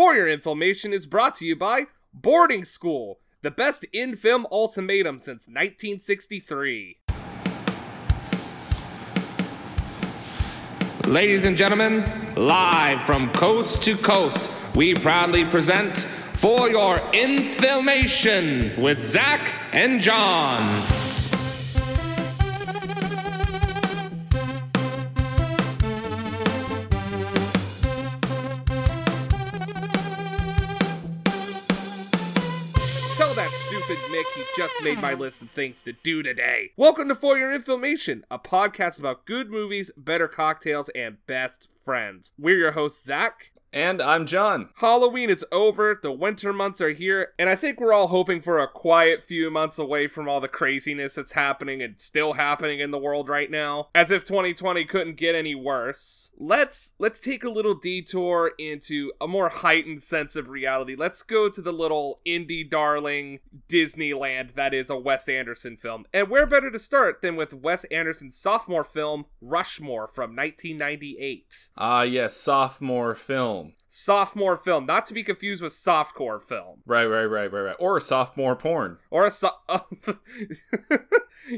For Your Information is brought to you by Boarding School, the best in film ultimatum since 1963. Ladies and gentlemen, live from coast to coast, we proudly present For Your Infilmation with Zach and John. Mick he just made my list of things to do today. Welcome to For Your Inflammation, a podcast about good movies, better cocktails, and best friends. We're your hosts, Zach. And I'm John. Halloween is over, the winter months are here, and I think we're all hoping for a quiet few months away from all the craziness that's happening and still happening in the world right now. As if 2020 couldn't get any worse. Let's let's take a little detour into a more heightened sense of reality. Let's go to the little indie darling Disneyland that is a Wes Anderson film. And where better to start than with Wes Anderson's sophomore film Rushmore from 1998. Ah, yes, sophomore film. Sophomore film, not to be confused with softcore film. Right, right, right, right, right. Or a sophomore porn. Or a so-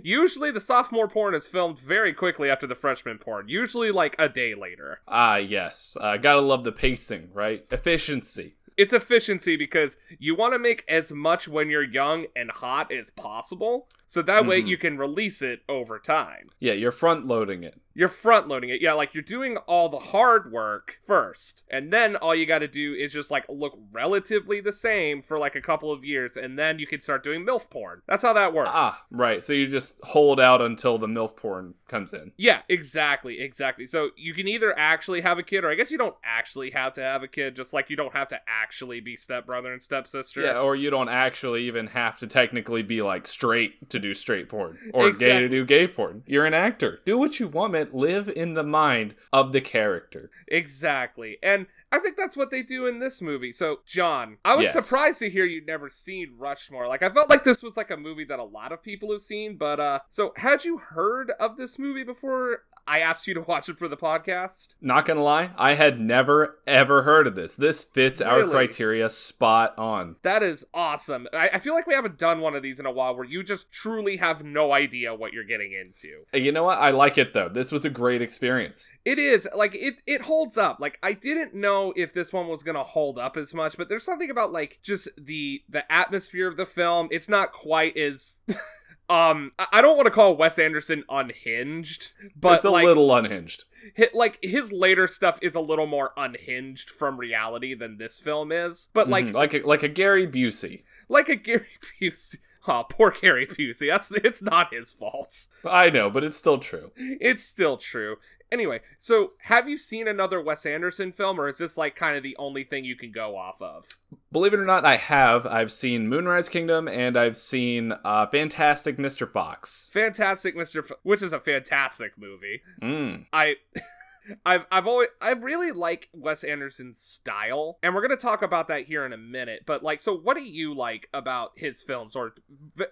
Usually the sophomore porn is filmed very quickly after the freshman porn, usually like a day later. Ah, yes. Uh, gotta love the pacing, right? Efficiency. It's efficiency because you want to make as much when you're young and hot as possible, so that way Mhm. you can release it over time. Yeah, you're front loading it. You're front loading it. Yeah, like you're doing all the hard work first. And then all you got to do is just like look relatively the same for like a couple of years and then you can start doing MILF porn. That's how that works. Ah, right. So you just hold out until the MILF porn comes in. Yeah, exactly, exactly. So you can either actually have a kid or I guess you don't actually have to have a kid just like you don't have to actually be stepbrother and stepsister. Yeah, or you don't actually even have to technically be like straight to do straight porn or gay to do gay porn. You're an actor. Do what you want, man. Live in the mind of the character. Exactly. And I think that's what they do in this movie. So, John, I was Yes. surprised to hear you'd never seen Rushmore. Like I felt like this was like a movie that a lot of people have seen, but uh so had you heard of this movie before I asked you to watch it for the podcast? Not gonna lie, I had never ever heard of this. This fits our criteria spot on. That is awesome. I, I feel like we haven't done one of these in a while where you just truly have no idea what you're getting into. You know what? I like it though. This was a great experience. It is like it it holds up. Like I didn't know if this one was going to hold up as much, but there's something about like just the the atmosphere of the film. It's not quite as um I don't want to call Wes Anderson unhinged, but it's a like little unhinged. hi- like his later stuff is a little more unhinged from reality than this film is. But like Mhm, like a, like a Gary Busey. like a Gary Busey Oh, poor Gary Busey. That's it's not his fault. I know, but it's still true. It's still true. Anyway, so have you seen another Wes Anderson film, or is this like kind of the only thing you can go off of? Believe it or not, I have. I've seen Moonrise Kingdom and I've seen uh, Fantastic Mr. Fox. Fantastic Mr. Which is a fantastic movie. Mm. I. I've I've always I really like Wes Anderson's style, and we're gonna talk about that here in a minute. But like, so what do you like about his films, or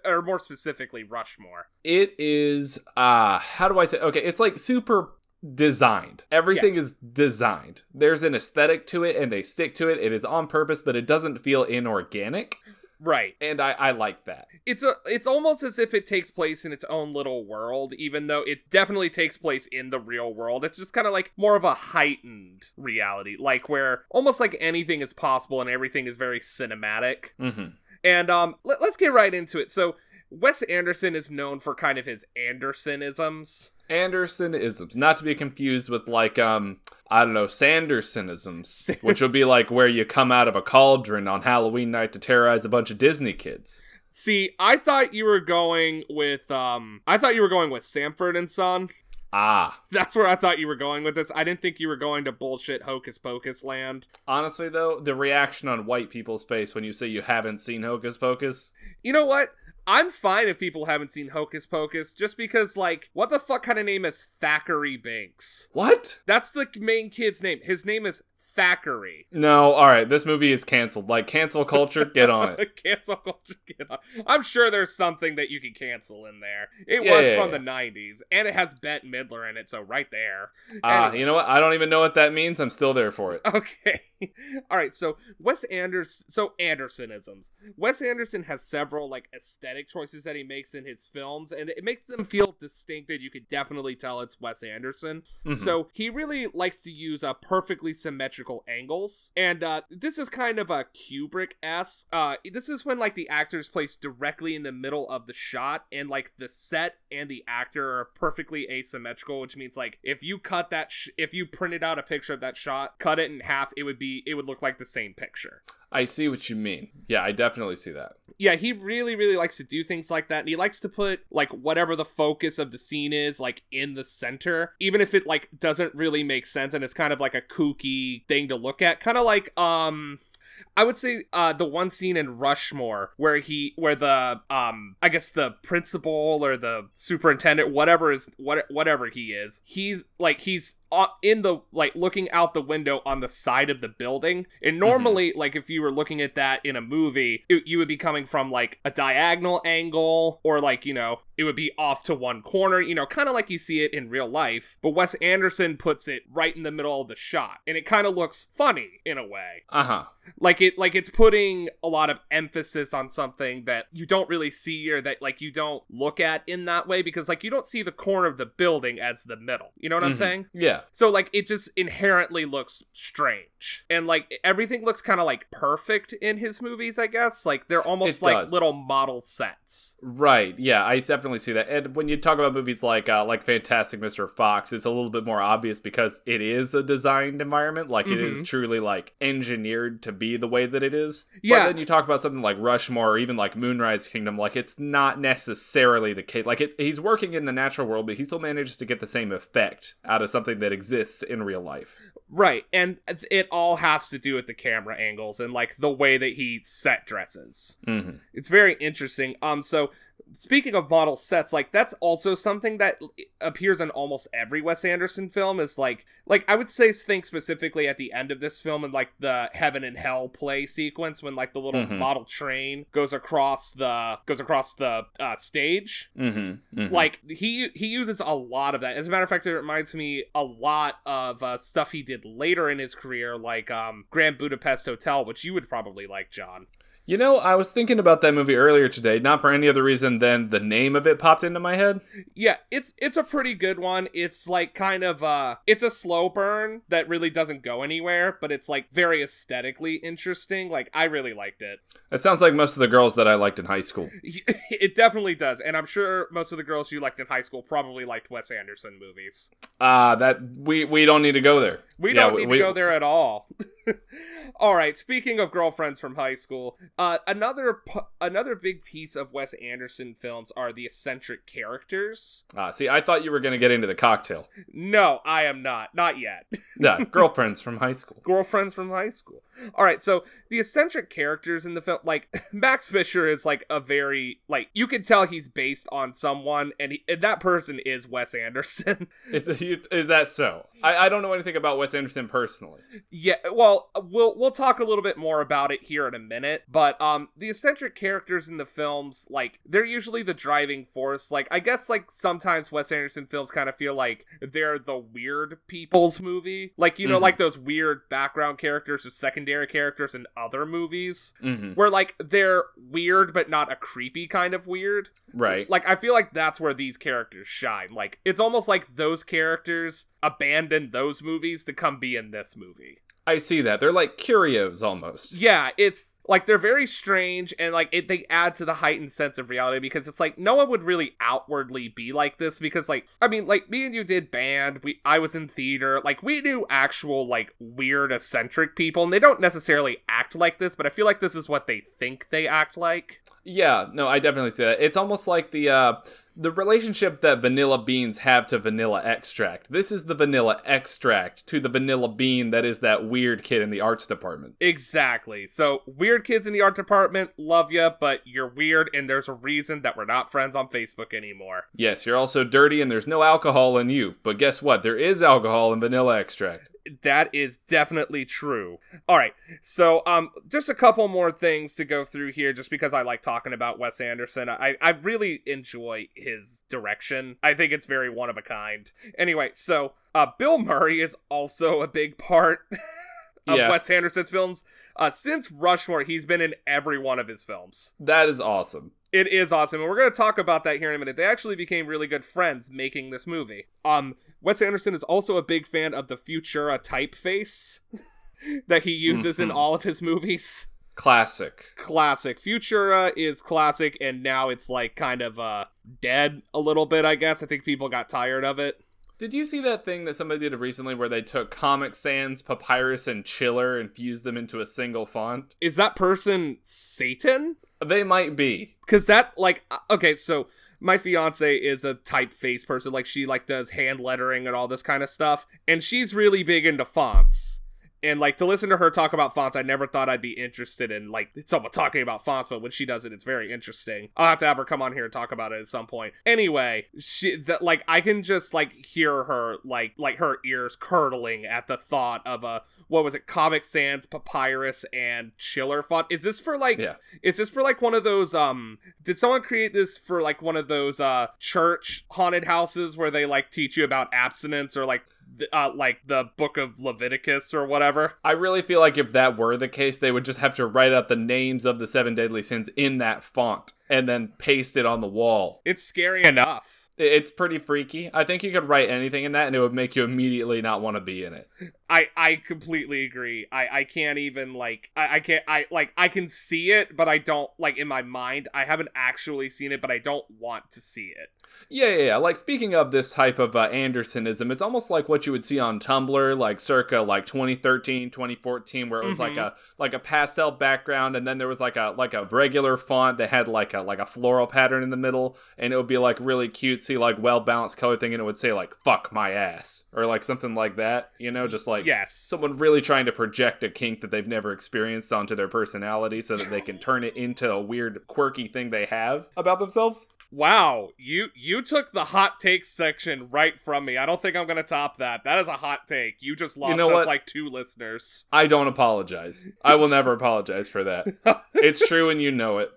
or more specifically, Rushmore? It is uh how do I say okay, it's like super designed. Everything Yes. is designed. There's an aesthetic to it and they stick to it. It is on purpose, but it doesn't feel inorganic. Right. And I, I like that. It's a it's almost as if it takes place in its own little world, even though it definitely takes place in the real world. It's just kind of like more of a heightened reality, like where almost like anything is possible and everything is very cinematic. hmm And um, let, let's get right into it. So Wes Anderson is known for kind of his Andersonisms. Andersonisms, not to be confused with like um I don't know Sandersonisms, which would be like where you come out of a cauldron on Halloween night to terrorize a bunch of Disney kids. See, I thought you were going with um, I thought you were going with Sanford and Son. Ah, That's where I thought you were going with this. I didn't think you were going to bullshit hocus pocus land. honestly though, the reaction on white people's face when you say you haven't seen Hocus Pocus, You know what? I'm fine if people haven't seen Hocus Pocus, just because, like, what the fuck kind of name is Thackery Binx? what? That's the main kid's name. His name is Thackery. No, all right. This movie is canceled. Like cancel culture, get on it. cancel culture. Get on. I'm sure there's something that you can cancel in there. It Yeah, was yeah, from yeah. the '90s, and it has Bette Midler in it, so right there. Ah, Anyway. you know what? I don't even know what that means. I'm still there for it. Okay. All right. So Wes Anderson. So Andersonisms. Wes Anderson has several like aesthetic choices that he makes in his films, and it makes them feel distinctive. You could definitely tell it's Wes Anderson. Mhm. So he really likes to use a perfectly symmetrical angles, and uh, this is kind of a Kubrick esque. Uh, this is when like the actor is placed directly in the middle of the shot, and like the set and the actor are perfectly asymmetrical, which means like if you cut that, sh- if you printed out a picture of that shot, cut it in half, it would be it would look like the same picture. I see what you mean. Yeah, I definitely see that. Yeah, he really, really likes to do things like that, and he likes to put like whatever the focus of the scene is, like in the center, even if it like doesn't really make sense and it's kind of like a kooky thing to look at, kind of like um. I would say uh, the one scene in Rushmore where he, where the, um, I guess the principal or the superintendent, whatever is what, whatever he is, he's like he's uh, in the like looking out the window on the side of the building. And normally, like if you were looking at that in a movie, it, you would be coming from like a diagonal angle or like you know it would be off to one corner, you know, kind of like you see it in real life. But Wes Anderson puts it right in the middle of the shot, and it kind of looks funny in a way Uh huh. Like it like it's putting a lot of emphasis on something that you don't really see or that like you don't look at in that way because like you don't see the corner of the building as the middle you know what i'm Mhm. saying Yeah. so like it just inherently looks strange and like everything looks kind of like perfect in his movies i guess like they're almost It like does. little model sets Right. Yeah, I definitely see that. And when you talk about movies like uh, like Fantastic Mr. Fox, it's a little bit more obvious because it is a designed environment. Like it is Mhm. truly like engineered to be the way that it is. Yeah. But then you talk about something like Rushmore or even like Moonrise Kingdom, like it's not necessarily the case. Like it, he's working in the natural world, but he still manages to get the same effect out of something that exists in real life. right and it all has to do with the camera angles and like the way that he set dresses hmm it's very interesting. Um, so speaking of model sets, like that's also something that appears in almost every Wes Anderson film. Is like, like I would say, think specifically at the end of this film and like the heaven and hell play sequence when like the little Mhm. model train goes across the goes across the uh, stage. hmm Like he he uses a lot of that. As a matter of fact, it reminds me a lot of uh, stuff he did later in his career, like um, Grand Budapest Hotel, which you would probably like, John. You know, I was thinking about that movie earlier today, not for any other reason than the name of it popped into my head. Yeah, it's it's a pretty good one. It's like kind of uh it's a slow burn that really doesn't go anywhere, but it's like very aesthetically interesting. Like I really liked it. It sounds like most of the girls that I liked in high school. It definitely does. And I'm sure most of the girls you liked in high school probably liked Wes Anderson movies. Ah, that we we don't need to go there. We Yeah, don't need we- to go there at all. all right, speaking of girlfriends from high school, uh another another big piece of Wes Anderson films are the eccentric characters. Ah, see, I thought you were gonna get into the cocktail. No, I am not. Not yet. Yeah, girlfriends from high school. girlfriends from high school. All right, so the eccentric characters in the film, like Max Fisher, is like a very like you can tell he's based on someone, and, he, and that person is Wes Anderson. Is, is that so? I, I don't know anything about Wes Anderson personally. yeah, well, we'll we'll talk a little bit more about it here in a minute, but um, the eccentric characters in the films, like they're usually the driving force. Like I guess like sometimes Wes Anderson films kind of feel like they're the weird people's movie, like you know, Mhm. like those weird background characters or secondary characters in other movies. hmm where like they're weird but not a creepy kind of weird Right. like i feel like that's where these characters shine like it's almost like those characters abandoned those movies to come be in this movie I see that. They're like curios almost. yeah it's like they're very strange and like it, they add to the heightened sense of reality because it's like no one would really outwardly be like this because like i mean like me and you did band we i was in theater like we knew actual like weird eccentric people and they don't necessarily act like this but i feel like this is what they think they act like Yeah, no, I definitely see that. It's almost like the uh the relationship that vanilla beans have to vanilla extract. This is the vanilla extract to the vanilla bean that is that weird kid in the arts department. Exactly. So, weird kids in the art department, love you, but you're weird, and there's a reason that we're not friends on Facebook anymore. Yes, you're also dirty and there's no alcohol in you. But guess what? There is alcohol in vanilla extract. That is definitely true. All right. So, um, just a couple more things to go through here, just because I like talking about Wes Anderson. I, I really enjoy his direction. I think it's very one of a kind. Anyway, so, uh, Bill Murray is also a big part of Yeah. Wes Anderson's films. Uh, since Rushmore, he's been in every one of his films. That is awesome. It is awesome, and we're going to talk about that here in a minute. They actually became really good friends making this movie. Um, Wes Anderson is also a big fan of the Futura typeface that he uses in Mhm. all of his movies. Classic. Classic. Futura is classic, and now it's like kind of uh dead a little bit. I guess I think people got tired of it. Did you see that thing that somebody did recently where they took Comic Sans, Papyrus, and Chiller and fused them into a single font? Is that person Satan? They might be. because that like uh, okay so my fiance is a typeface person like she like does hand lettering and all this kind of stuff and she's really big into fonts. And like to listen to her talk about fonts i never thought i'd be interested in like someone talking about fonts but when she does it it's very interesting. I'll have to have her come on here and talk about it at some point. Anyway she that like i can just like hear her like like her ears curdling at the thought of a what was it comic sans papyrus and chiller font is this for like Yeah. is this for like one of those um did someone create this for like one of those uh church haunted houses where they like teach you about abstinence or like uh like the book of Leviticus or whatever? I really feel like if that were the case, they would just have to write out the names of the seven deadly sins in that font and then paste it on the wall. It's scary enough. It's pretty freaky. I think you could write anything in that and it would make you immediately not want to be in it. I I completely agree. I I can't even like I I can't I like I can see it but I don't like in my mind I haven't actually seen it but I don't want to see it. Yeah, yeah, yeah. Like speaking of this type of uh, Andersonism, it's almost like what you would see on Tumblr, like circa like 2013, 2014, where it was like Mhm. a like a pastel background, and then there was like a like a regular font that had like a like a floral pattern in the middle, and it would be like really cutesy, like well balanced color thing, and it would say like "fuck my ass" or like something like that. You know, just like yes. someone really trying to project a kink that they've never experienced onto their personality, so that they can turn it into a weird, quirky thing they have about themselves. Wow, you you took the hot takes section right from me. I don't think I'm gonna top that. That is a hot take. You just lost know us what? like two listeners. I don't apologize. I will never apologize for that. It's true and you know it.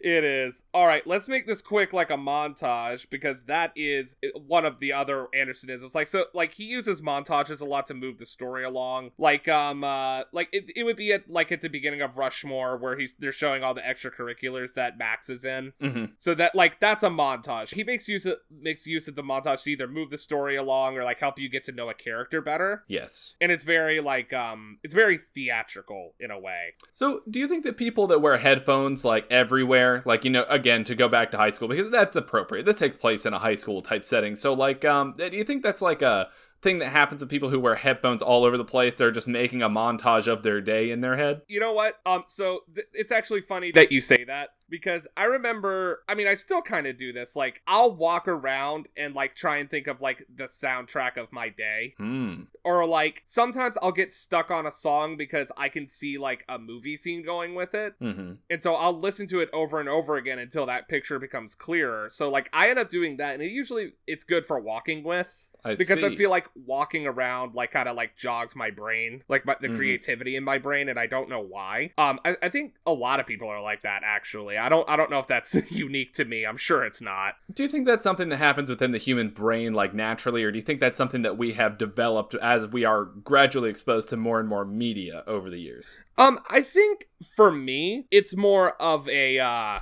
It is. All right, let's make this quick like a montage because that is one of the other Andersonisms. Like so like he uses montages a lot to move the story along. Like um uh like it, it would be at like at the beginning of Rushmore where he's they're showing all the extracurriculars that Max is in. hmm So that like that's a montage. He makes use of makes use of the montage to either move the story along or like help you get to know a character better. Yes. And it's very like um it's very theatrical in a way. So, do you think that people that wear headphones like everywhere, like you know, again to go back to high school because that's appropriate. This takes place in a high school type setting. So, like, um, do you think that's like a thing that happens with people who wear headphones all over the place? They're just making a montage of their day in their head. You know what? Um so th- it's actually funny that you say that because I remember I mean I still kind of do this. Like I'll walk around and like try and think of like the soundtrack of my day Hmm. or like sometimes I'll get stuck on a song because I can see like a movie scene going with it. Mm-hmm. And so I'll listen to it over and over again until that picture becomes clearer. So like I end up doing that and it usually it's good for walking with I because see. I feel like walking around like kind of like jogs my brain, like my, the Mhm. creativity in my brain, and I don't know why. Um, I, I think a lot of people are like that actually. I don't I don't know if that's unique to me. I'm sure it's not. Do you think that's something that happens within the human brain, like naturally, or do you think that's something that we have developed as we are gradually exposed to more and more media over the years? Um, I think for me, it's more of a uh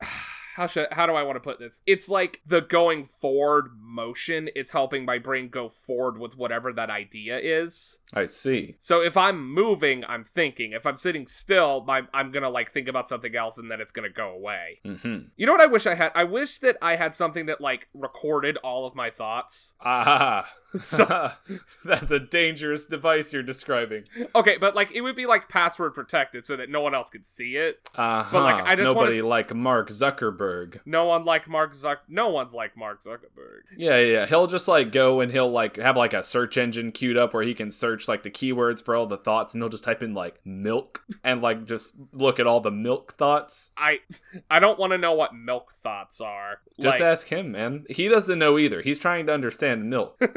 how should how do I want to put this? It's like the going forward motion is helping my brain go forward with whatever that idea is. I see. So if I'm moving, I'm thinking. If I'm sitting still, my, I'm gonna like think about something else and then it's gonna go away. Mm-hmm. You know what I wish I had? I wish that I had something that like recorded all of my thoughts. Ah, So- that's a dangerous device you're describing. Okay, but like it would be like password protected so that no one else could see it. Uh But, like, I just nobody wanted- like Mark Zuckerberg. No one like Mark Zuck. No one's like Mark Zuckerberg. Yeah, yeah. He'll just like go and he'll like have like a search engine queued up where he can search like the keywords for all the thoughts, and he'll just type in like milk and like just look at all the milk thoughts. I I don't want to know what milk thoughts are. Just like, ask him, man. He doesn't know either. He's trying to understand milk.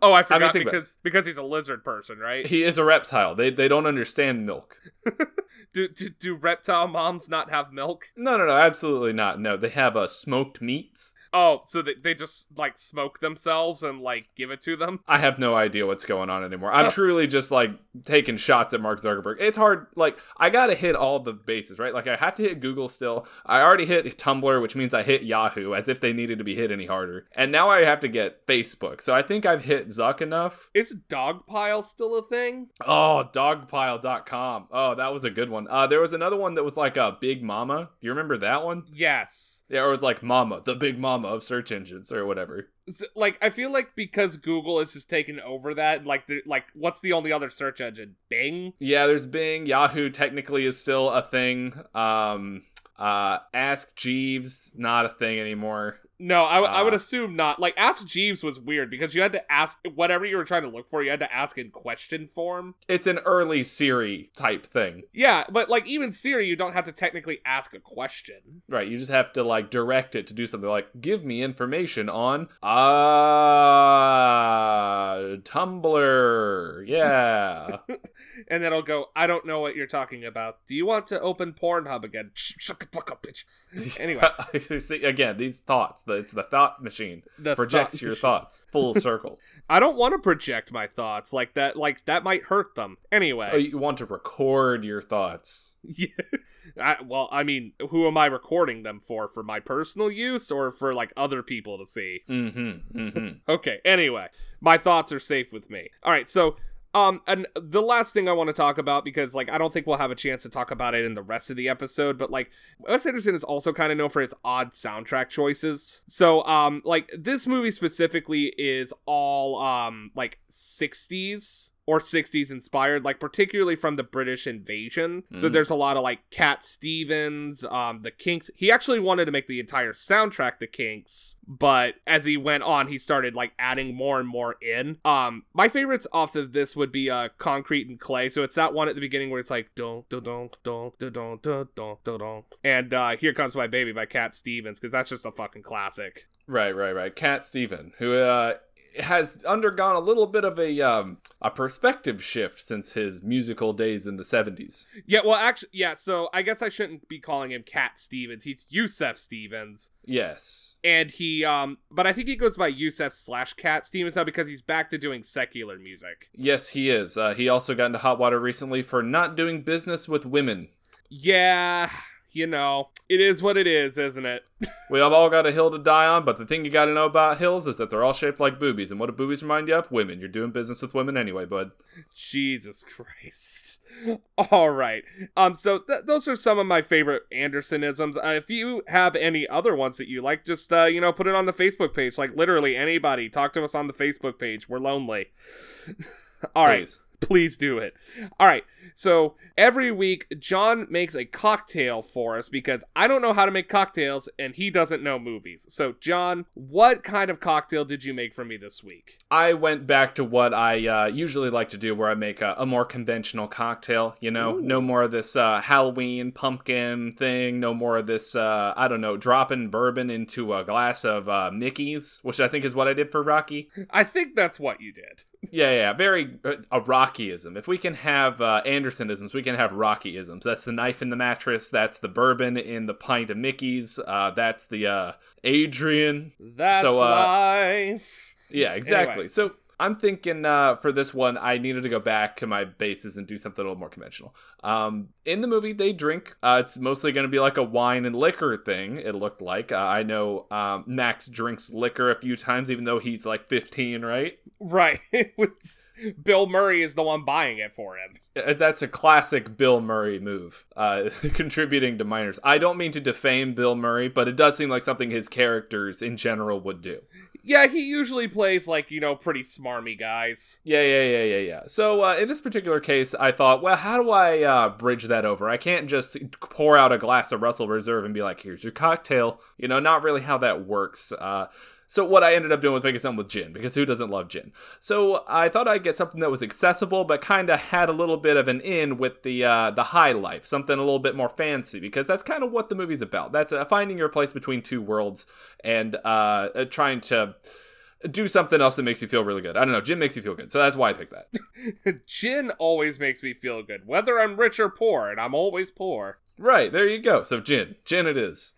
Oh, I forgot think about because because he's a lizard person, right? He is a reptile. They they don't understand milk. do, do do reptile moms not have milk? No, no, no, absolutely not. No, they have uh, smoked meats. Oh, so they, they just like smoke themselves and like give it to them? I have no idea what's going on anymore. I'm truly just like taking shots at Mark Zuckerberg. It's hard. Like I gotta hit all the bases, right? Like I have to hit Google still. I already hit Tumblr, which means I hit Yahoo, as if they needed to be hit any harder. And now I have to get Facebook. So I think I've hit Zuck enough. Is Dogpile still a thing? Oh, dogpile.com. Oh, that was a good one. Uh, there was another one that was like a Big Mama. You remember that one? Yes. Yeah, it was like Mama, the Big Mama of search engines or whatever. Like I feel like because Google is just taking over that, like the like what's the only other search engine? Bing? Yeah, there's Bing. Yahoo technically is still a thing. Um, uh, Ask Jeeves not a thing anymore. No, I would Uh. assume not. Like Ask Jeeves was weird because you had to ask whatever you were trying to look for, you had to ask in question form. It's an early Siri type thing, Yeah, but like even Siri, you don't have to technically ask a question. right? You just have to like direct it to do something like give me information on uh Tumblr. Yeah. And then it'll go, I don't know what you're talking about. Do you want to open Pornhub again? Shut the fuck up, bitch. Anyway, See, again, these thoughts. The, it's the thought machine the projects thought- your thoughts full circle. I don't want to project my thoughts like that. Like that might hurt them. Anyway, oh, you want to record your thoughts. yeah. I, well, I mean, who am I recording them for? For my personal use or for like other people to see? Mm-hmm. Mm-hmm. Okay. Anyway, my thoughts are safe with me. All right. So, um, and the last thing I want to talk about because like I don't think we'll have a chance to talk about it in the rest of the episode, but like Wes Anderson is also kind of known for its odd soundtrack choices. So, um, like this movie specifically is all um like '60s or 60s inspired like particularly from the british invasion. Mm. so there's a lot of like cat stevens um the kinks. He actually wanted to make the entire soundtrack the kinks but as he went on he started like adding more and more in. Um my favorites off of this would be uh concrete and clay. So it's that one at the beginning where it's like don't don't don't don't don't don't don't and uh here comes my baby by cat stevens because that's just a fucking classic. Right right right. Cat steven who uh has undergone a little bit of a um, a perspective shift since his musical days in the seventies. Yeah, well, actually, yeah. So I guess I shouldn't be calling him Cat Stevens. He's Yusuf Stevens, Yes. and he, um, but I think he goes by Yusuf slash Cat Stevens now because he's back to doing secular music. Yes, he is. Uh, he also got into hot water recently for not doing business with women. Yeah, you know, it is what it is, isn't it? We have all got a hill to die on, but the thing you got to know about hills is that they're all shaped like boobies. And what do boobies remind you of? Women. You're doing business with women anyway, bud. Jesus Christ. All right. Um. So th- those are some of my favorite Andersonisms. Uh, if you have any other ones that you like, just uh, you know, put it on the Facebook page. Like literally anybody, talk to us on the Facebook page. We're lonely. All right. Please. Do it. All right. So every week, John makes a cocktail for us because I don't know how to make cocktails and he doesn't know movies. So, John, what kind of cocktail did you make for me this week? I went back to what I uh, usually like to do, where I make a, a more conventional cocktail. You know, no more of this uh, Halloween pumpkin thing. No more of this. Uh, I don't know, dropping bourbon into a glass of uh, Mickey's, which I think is what I did for Rocky. I think that's what you did. Yeah, yeah, very uh, a Rockyism. If we can have uh, Andersonisms, we can have Rockyisms. That's the knife in the mattress. That's the bourbon in the pint of Mickey's. Uh, that's the uh, Adrian. That's So, uh, life. Yeah, exactly. Anyway. So I'm thinking uh, for this one, I needed to go back to my bases and do something a little more conventional. Um, in the movie, they drink. Uh, it's mostly going to be like a wine and liquor thing. It looked like. Uh, I know um, Max drinks liquor a few times, even though he's like 15, right? Right. Bill Murray is the one buying it for him. Uh, That's a classic Bill Murray move, uh, contributing to minors. I don't mean to defame Bill Murray, but it does seem like something his characters in general would do. Yeah, he usually plays like, you know, pretty smarmy guys. Yeah, yeah, yeah, yeah, yeah. So uh, in this particular case, I thought, well, how do I uh, bridge that over? I can't just pour out a glass of Russell Reserve and be like, here's your cocktail. You know, not really how that works. Uh, so what I ended up doing was making something with gin because who doesn't love gin? So I thought I'd get something that was accessible but kind of had a little bit of an in with the uh, the high life, something a little bit more fancy because that's kind of what the movie's about. That's uh, finding your place between two worlds and uh, uh, trying to do something else that makes you feel really good. I don't know. Gin makes you feel good, so that's why I picked that. Gin always makes me feel good, whether I'm rich or poor, and I'm always poor. Right there, you go. So gin, gin it is.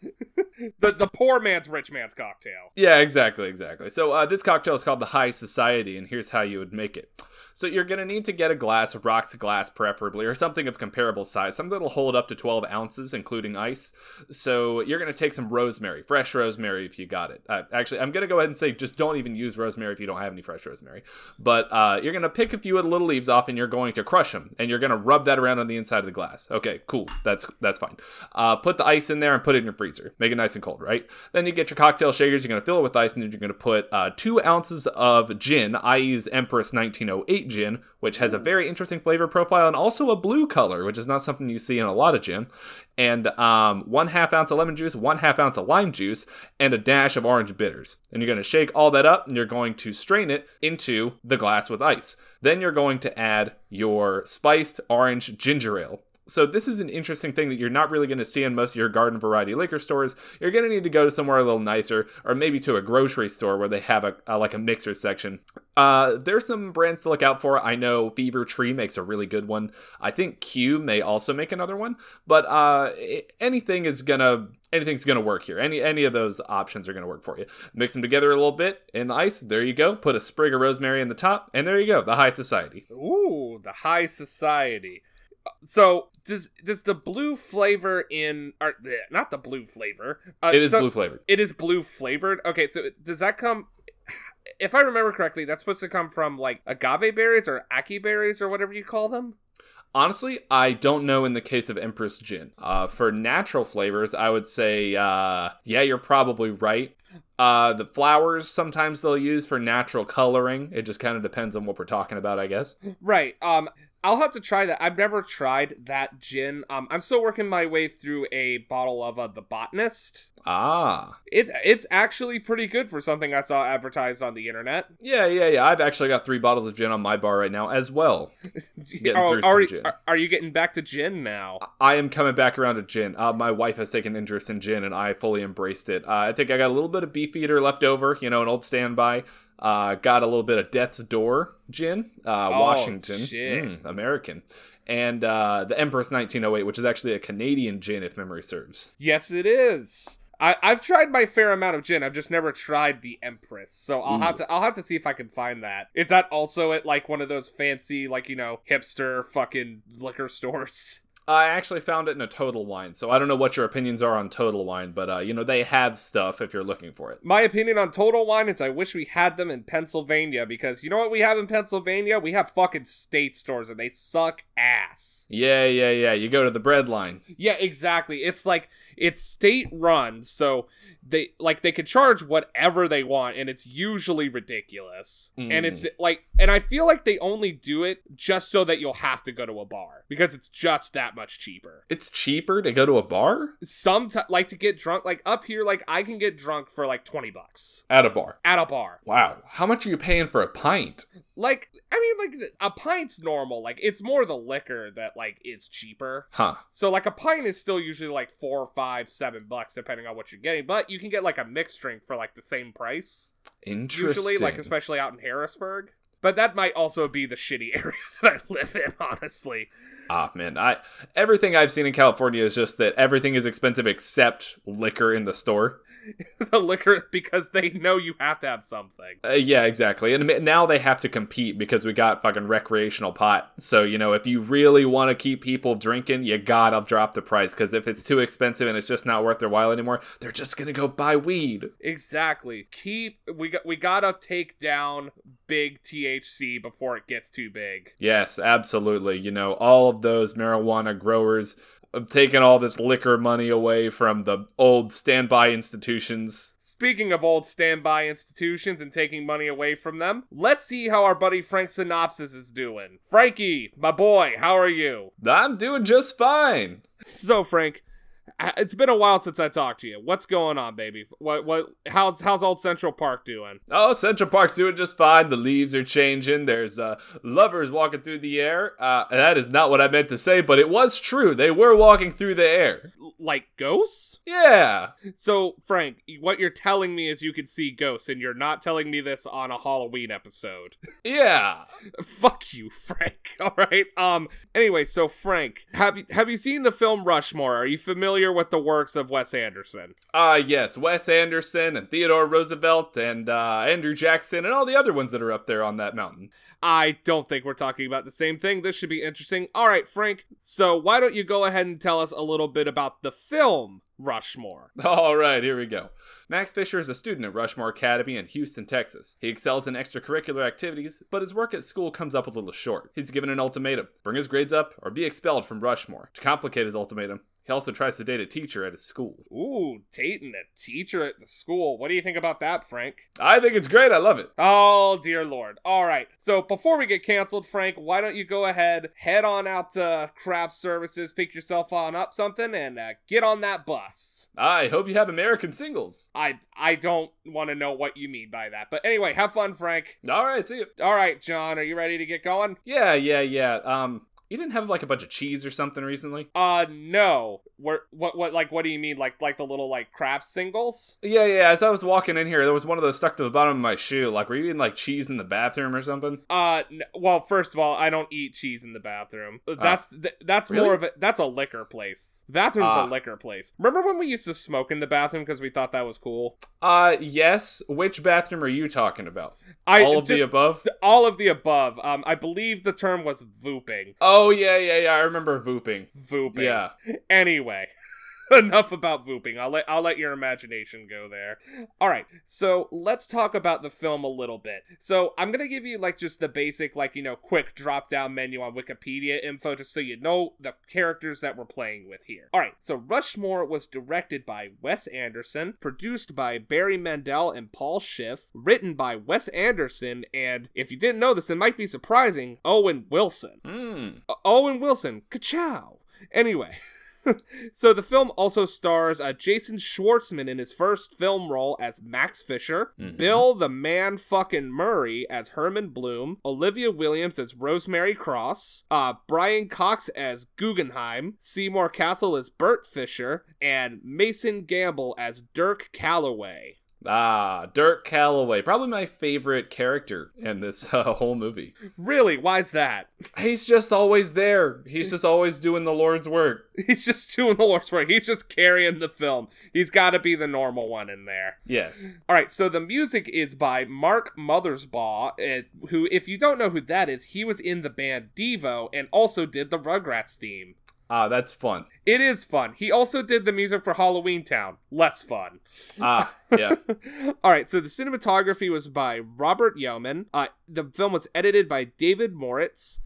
The the poor man's rich man's cocktail. Yeah, exactly, exactly. So uh, this cocktail is called the High Society, and here's how you would make it. So you're gonna need to get a glass of rocks glass, preferably, or something of comparable size, something that'll hold up to 12 ounces, including ice. So you're gonna take some rosemary, fresh rosemary, if you got it. Uh, actually, I'm gonna go ahead and say just don't even use rosemary if you don't have any fresh rosemary. But uh, you're gonna pick a few of the little leaves off, and you're going to crush them, and you're gonna rub that around on the inside of the glass. Okay, cool. That's that's fine. Uh, put the ice in there and put it in your freezer. Make it nice and cold, right? Then you get your cocktail shakers. You're gonna fill it with ice, and then you're gonna put uh, two ounces of gin. I use Empress 1908 gin, which has a very interesting flavor profile and also a blue color, which is not something you see in a lot of gin. And um, one half ounce of lemon juice, one half ounce of lime juice, and a dash of orange bitters. And you're going to shake all that up and you're going to strain it into the glass with ice. Then you're going to add your spiced orange ginger ale. So this is an interesting thing that you're not really going to see in most of your garden variety liquor stores. You're going to need to go to somewhere a little nicer, or maybe to a grocery store where they have a, a like a mixer section. Uh, there's some brands to look out for. I know Fever Tree makes a really good one. I think Q may also make another one, but uh, anything is gonna anything's gonna work here. Any any of those options are gonna work for you. Mix them together a little bit in the ice. There you go. Put a sprig of rosemary in the top, and there you go. The High Society. Ooh, the High Society. So does does the blue flavor in or not the blue flavor? Uh, it is so blue flavored. It is blue flavored. Okay, so does that come? If I remember correctly, that's supposed to come from like agave berries or ackee berries or whatever you call them. Honestly, I don't know in the case of Empress Gin. Uh, for natural flavors, I would say, uh, yeah, you're probably right. Uh, the flowers sometimes they'll use for natural coloring. It just kind of depends on what we're talking about, I guess. Right. Um, I'll have to try that. I've never tried that gin. Um, I'm still working my way through a bottle of uh, the Botanist. Ah, it it's actually pretty good for something I saw advertised on the internet. Yeah, yeah, yeah. I've actually got three bottles of gin on my bar right now as well. getting oh, through some are, gin. Are, are, you getting back to gin now? I am coming back around to gin. Uh, my wife has taken interest in gin, and I fully embraced it. Uh, I think I got a little bit of Beefeater left over. You know, an old standby. Uh, got a little bit of Death's Door gin, uh, oh, Washington, mm, American, and uh, the Empress 1908, which is actually a Canadian gin, if memory serves. Yes, it is. I, I've tried my fair amount of gin. I've just never tried the Empress, so I'll Ooh. have to I'll have to see if I can find that. Is that also at like one of those fancy, like you know, hipster fucking liquor stores? I actually found it in a Total Wine, so I don't know what your opinions are on Total Wine, but uh, you know they have stuff if you're looking for it. My opinion on Total Wine is I wish we had them in Pennsylvania because you know what we have in Pennsylvania? We have fucking state stores and they suck ass. Yeah, yeah, yeah. You go to the bread line. Yeah, exactly. It's like it's state run, so they like they could charge whatever they want and it's usually ridiculous. Mm. And it's like and I feel like they only do it just so that you'll have to go to a bar because it's just that much cheaper. It's cheaper to go to a bar? Sometimes like to get drunk like up here like I can get drunk for like 20 bucks at a bar. At a bar. Wow. How much are you paying for a pint? Like I mean like a pint's normal. Like it's more the liquor that like is cheaper. Huh. So like a pint is still usually like four, five, seven bucks depending on what you're getting, but you can get like a mixed drink for like the same price. Interesting. Usually, like especially out in Harrisburg. But that might also be the shitty area that I live in, honestly. Ah man, I everything I've seen in California is just that everything is expensive except liquor in the store. the liquor because they know you have to have something. Uh, yeah, exactly. And now they have to compete because we got fucking recreational pot. So, you know, if you really want to keep people drinking, you gotta drop the price because if it's too expensive and it's just not worth their while anymore, they're just gonna go buy weed. Exactly. Keep we got we gotta take down big THC before it gets too big. Yes, absolutely. You know, all of those marijuana growers have taken all this liquor money away from the old standby institutions. Speaking of old standby institutions and taking money away from them, let's see how our buddy Frank Synopsis is doing. Frankie, my boy, how are you? I'm doing just fine. So, Frank, it's been a while since I talked to you. What's going on, baby? What what how's how's old Central Park doing? Oh, Central Park's doing just fine. The leaves are changing. There's uh lovers walking through the air. Uh that is not what I meant to say, but it was true. They were walking through the air. like ghosts? Yeah. So, Frank, what you're telling me is you can see ghosts, and you're not telling me this on a Halloween episode. Yeah. Fuck you, Frank. All right. Um. Anyway, so Frank, have you have you seen the film Rushmore? Are you familiar with the works of Wes Anderson? Uh yes, Wes Anderson and Theodore Roosevelt and uh, Andrew Jackson and all the other ones that are up there on that mountain. I don't think we're talking about the same thing. This should be interesting. All right, Frank. So why don't you go ahead and tell us a little bit about the film Rushmore? All right, here we go. Max Fisher is a student at Rushmore Academy in Houston, Texas. He excels in extracurricular activities, but his work at school comes up a little short. He's given an ultimatum bring his grades up or be expelled from Rushmore. To complicate his ultimatum, he also tries to date a teacher at his school. Ooh, dating a teacher at the school. What do you think about that, Frank? I think it's great. I love it. Oh, dear lord. All right. So before we get canceled, Frank, why don't you go ahead, head on out to craft services, pick yourself on up something, and uh, get on that bus. I hope you have American singles. I I don't want to know what you mean by that. But anyway, have fun, Frank. All right, see you. All right, John, are you ready to get going? Yeah, yeah, yeah. Um, you didn't have like a bunch of cheese or something recently? Uh no. Where what what like what do you mean like like the little like craft singles? Yeah, yeah. As I was walking in here, there was one of those stuck to the bottom of my shoe. Like, were you eating like cheese in the bathroom or something? Uh n- well, first of all, I don't eat cheese in the bathroom. That's th- that's Really? more of a that's a liquor place. Bathroom's Ah. a liquor place. Remember when we used to smoke in the bathroom because we thought that was cool? Uh, yes. Which bathroom are you talking about? I All of ju- the above? all of the above. Um, I believe the term was vooping. Oh Oh, yeah, yeah, yeah. I remember vooping. Vooping. Yeah. Anyway, enough about vooping. I'll let I'll let your imagination go there. All right. So let's talk about the film a little bit. So I'm gonna give you like just the basic like you know quick drop down menu on Wikipedia info just so you know the characters that we're playing with here. All right. So Rushmore was directed by Wes Anderson, produced by Barry Mendel and Paul Schiff, written by Wes Anderson, and if you didn't know this, it might be surprising, Owen Wilson. Hmm. Uh, Owen Wilson. Ka-chow. Anyway. so the film also stars uh, Jason Schwartzman in his first film role as Max Fisher, Mhm. Bill the Man fucking Murray as Herman Bloom, Olivia Williams as Rosemary Cross, uh, Brian Cox as Guggenheim, Seymour Cassel as Bert Fisher, and Mason Gamble as Dirk Calloway. Ah, Dirk Calloway, probably my favorite character in this uh, whole movie. Really? Why's that? He's just always there. He's just always doing the Lord's work. He's just doing the Lord's work. He's just carrying the film. He's got to be the normal one in there. Yes. All right, so the music is by Mark Mothersbaugh, who, if you don't know who that is, he was in the band Devo and also did the Rugrats theme. Ah, that's fun. It is fun. He also did the music for Halloween Town. Less fun. Ah, yeah. All right, so the cinematography was by Robert Yeoman. Uh, the film was edited by David Moritz.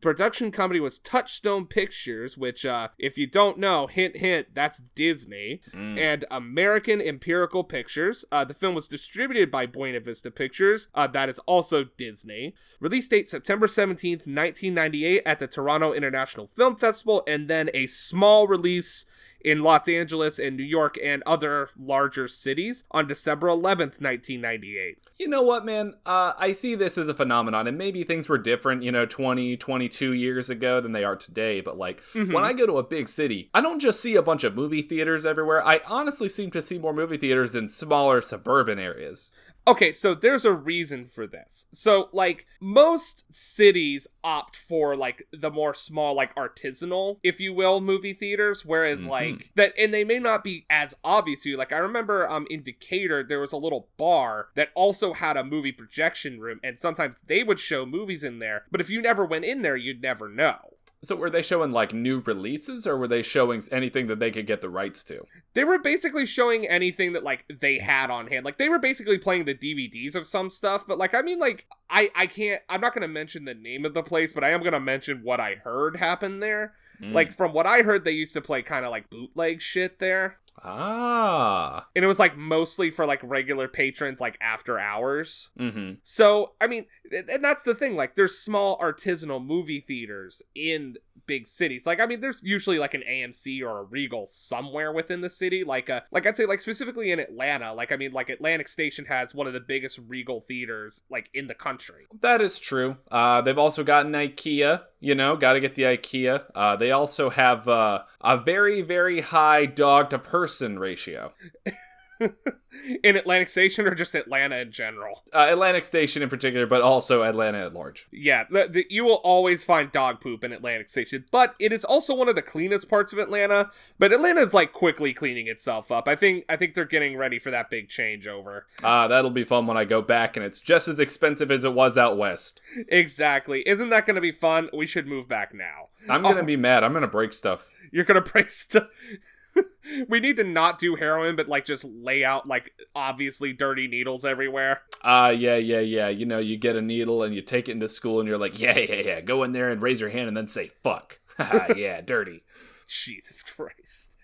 Production company was Touchstone Pictures, which, uh, if you don't know, hint, hint, that's Disney, Mm. and American Empirical Pictures. Uh, the film was distributed by Buena Vista Pictures, uh, that is also Disney. Release date September 17th, 1998, at the Toronto International Film Festival, and then a small release in Los Angeles and New York and other larger cities on December 11th, 1998. You know what, man? Uh, I see this as a phenomenon, and maybe things were different, you know, 20, 22 years ago than they are today. But, like, Mhm. when I go to a big city, I don't just see a bunch of movie theaters everywhere. I honestly seem to see more movie theaters in smaller suburban areas. Okay, so there's a reason for this. So, like, most cities opt for, like, the more small, like, artisanal, if you will, movie theaters, whereas, Mhm. like, that, and they may not be as obvious to you. Like, I remember, um, in Decatur, there was a little bar that also had a movie projection room, and sometimes they would show movies in there, but if you never went in there, you'd never know. So, were they showing, like, new releases, or were they showing anything that they could get the rights to? They were basically showing anything that like they had on hand. Like they were basically playing the DVDs of some stuff, but like I mean like I I can't I'm not going to mention the name of the place, but I am going to mention what I heard happened there. Mm. Like from what I heard they used to play kind of like bootleg shit there. Ah. And it was like mostly for like regular patrons like after hours. Mm-hmm. So, I mean, and that's the thing. Like, there's small artisanal movie theaters in big cities. Like, I mean, there's usually like an AMC or a Regal somewhere within the city. Like, uh, like I'd say, like specifically in Atlanta. Like, I mean, like Atlantic Station has one of the biggest Regal theaters like in the country. That is true. Uh, they've also got an IKEA You know, got to get the IKEA. Uh, they also have uh, a very, very high dog to person ratio. in Atlantic Station or just Atlanta in general? Uh, Atlantic Station in particular, but also Atlanta at large. Yeah, the, the, you will always find dog poop in Atlantic Station, but it is also one of the cleanest parts of Atlanta. But Atlanta is like quickly cleaning itself up. I think I think they're getting ready for that big changeover. Ah, uh, that'll be fun when I go back and it's just as expensive as it was out west. Exactly. Isn't that going to be fun? We should move back now. I'm going to oh. be mad. I'm going to break stuff. You're going to break stuff. we need to not do heroin, but like just lay out like obviously dirty needles everywhere. Ah, uh, yeah, yeah, yeah. You know, you get a needle and you take it into school and you're like, yeah, yeah, yeah. Go in there and raise your hand and then say fuck. yeah, dirty. Jesus Christ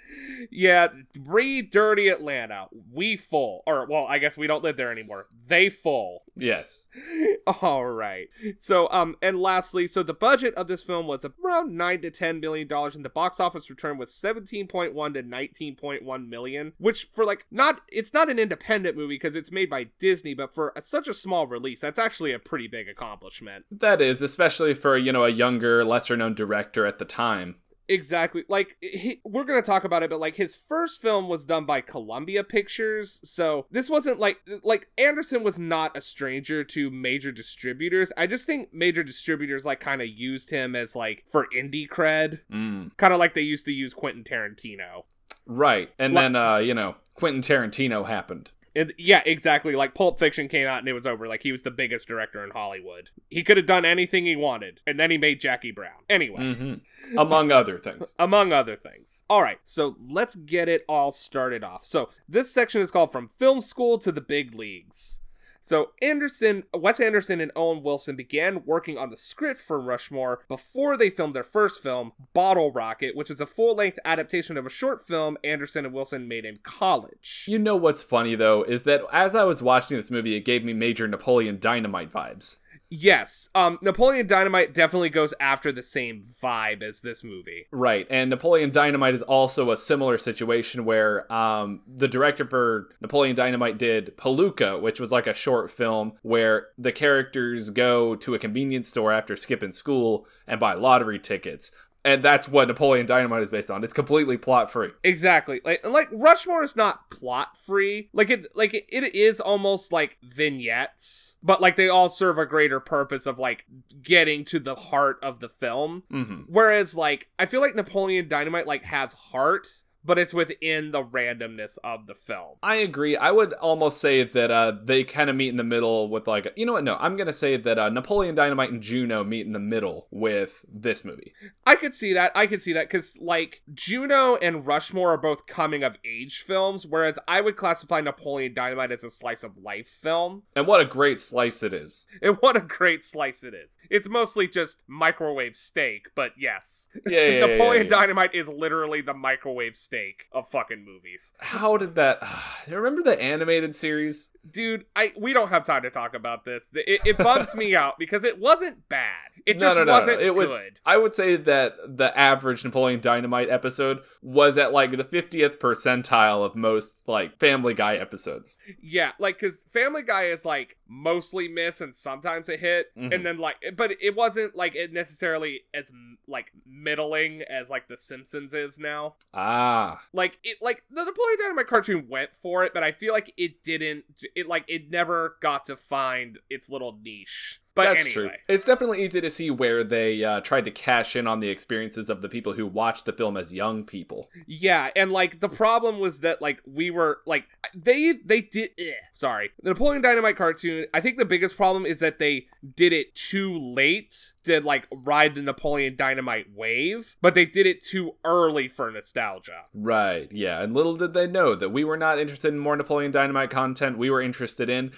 yeah, re dirty Atlanta. We full. Or, well, I guess we don't live there anymore. They full. Yes. All right. So, um, and lastly, so the budget of this film was around 9 to 10 million dollars, and the box office return was 17.1 to 19.1 million, which for like, not, it's not an independent movie because it's made by Disney, but for such a small release, that's actually a pretty big accomplishment. That is, especially for, you know, a younger, lesser known director at the time. Exactly. Like he, we're going to talk about it but like his first film was done by Columbia Pictures. So this wasn't like like Anderson was not a stranger to major distributors. I just think major distributors like kind of used him as like for indie cred. Mm. Kind of like they used to use Quentin Tarantino. Right. And then uh, you know, Quentin Tarantino happened. It, yeah, exactly. Like Pulp Fiction came out and it was over. Like he was the biggest director in Hollywood. He could have done anything he wanted, and then he made Jackie Brown. Anyway, mm-hmm. among other things. among other things. All right, so let's get it all started off. So this section is called "From Film School to the Big Leagues." So Anderson, Wes Anderson and Owen Wilson began working on the script for Rushmore before they filmed their first film, Bottle Rocket, which is a full-length adaptation of a short film Anderson and Wilson made in college. You know what's funny though is that as I was watching this movie, it gave me major Napoleon Dynamite vibes. Yes, um, Napoleon Dynamite definitely goes after the same vibe as this movie. Right, and Napoleon Dynamite is also a similar situation where um, the director for Napoleon Dynamite did Peluca, which was like a short film where the characters go to a convenience store after skipping school and buy lottery tickets and that's what Napoleon Dynamite is based on. It's completely plot free. Exactly. Like like Rushmore is not plot free. Like it like it, it is almost like vignettes, but like they all serve a greater purpose of like getting to the heart of the film. Mm-hmm. Whereas like I feel like Napoleon Dynamite like has heart but it's within the randomness of the film. I agree. I would almost say that uh, they kind of meet in the middle with like, you know what? No, I'm gonna say that uh, Napoleon Dynamite and Juno meet in the middle with this movie. I could see that. I could see that because like Juno and Rushmore are both coming of age films, whereas I would classify Napoleon Dynamite as a slice of life film. And what a great slice it is! And what a great slice it is! It's mostly just microwave steak, but yes, yeah, yeah Napoleon yeah, yeah, Dynamite is literally the microwave steak of fucking movies. How did that? Remember the animated series? Dude, I we don't have time to talk about this. It, it bums me out because it wasn't bad. It just no, no, no, wasn't it was, good. I would say that the average Napoleon Dynamite episode was at like the 50th percentile of most like Family Guy episodes. Yeah, like because Family Guy is like mostly miss and sometimes a hit, mm-hmm. and then like, but it wasn't like it necessarily as like middling as like The Simpsons is now. Ah, like it like the Napoleon Dynamite cartoon went for it, but I feel like it didn't. It like it never got to find its little niche. But That's anyway. true. It's definitely easy to see where they uh, tried to cash in on the experiences of the people who watched the film as young people. Yeah, and like the problem was that like we were like they they did eh, sorry the Napoleon Dynamite cartoon. I think the biggest problem is that they did it too late to like ride the Napoleon Dynamite wave, but they did it too early for nostalgia. Right. Yeah, and little did they know that we were not interested in more Napoleon Dynamite content. We were interested in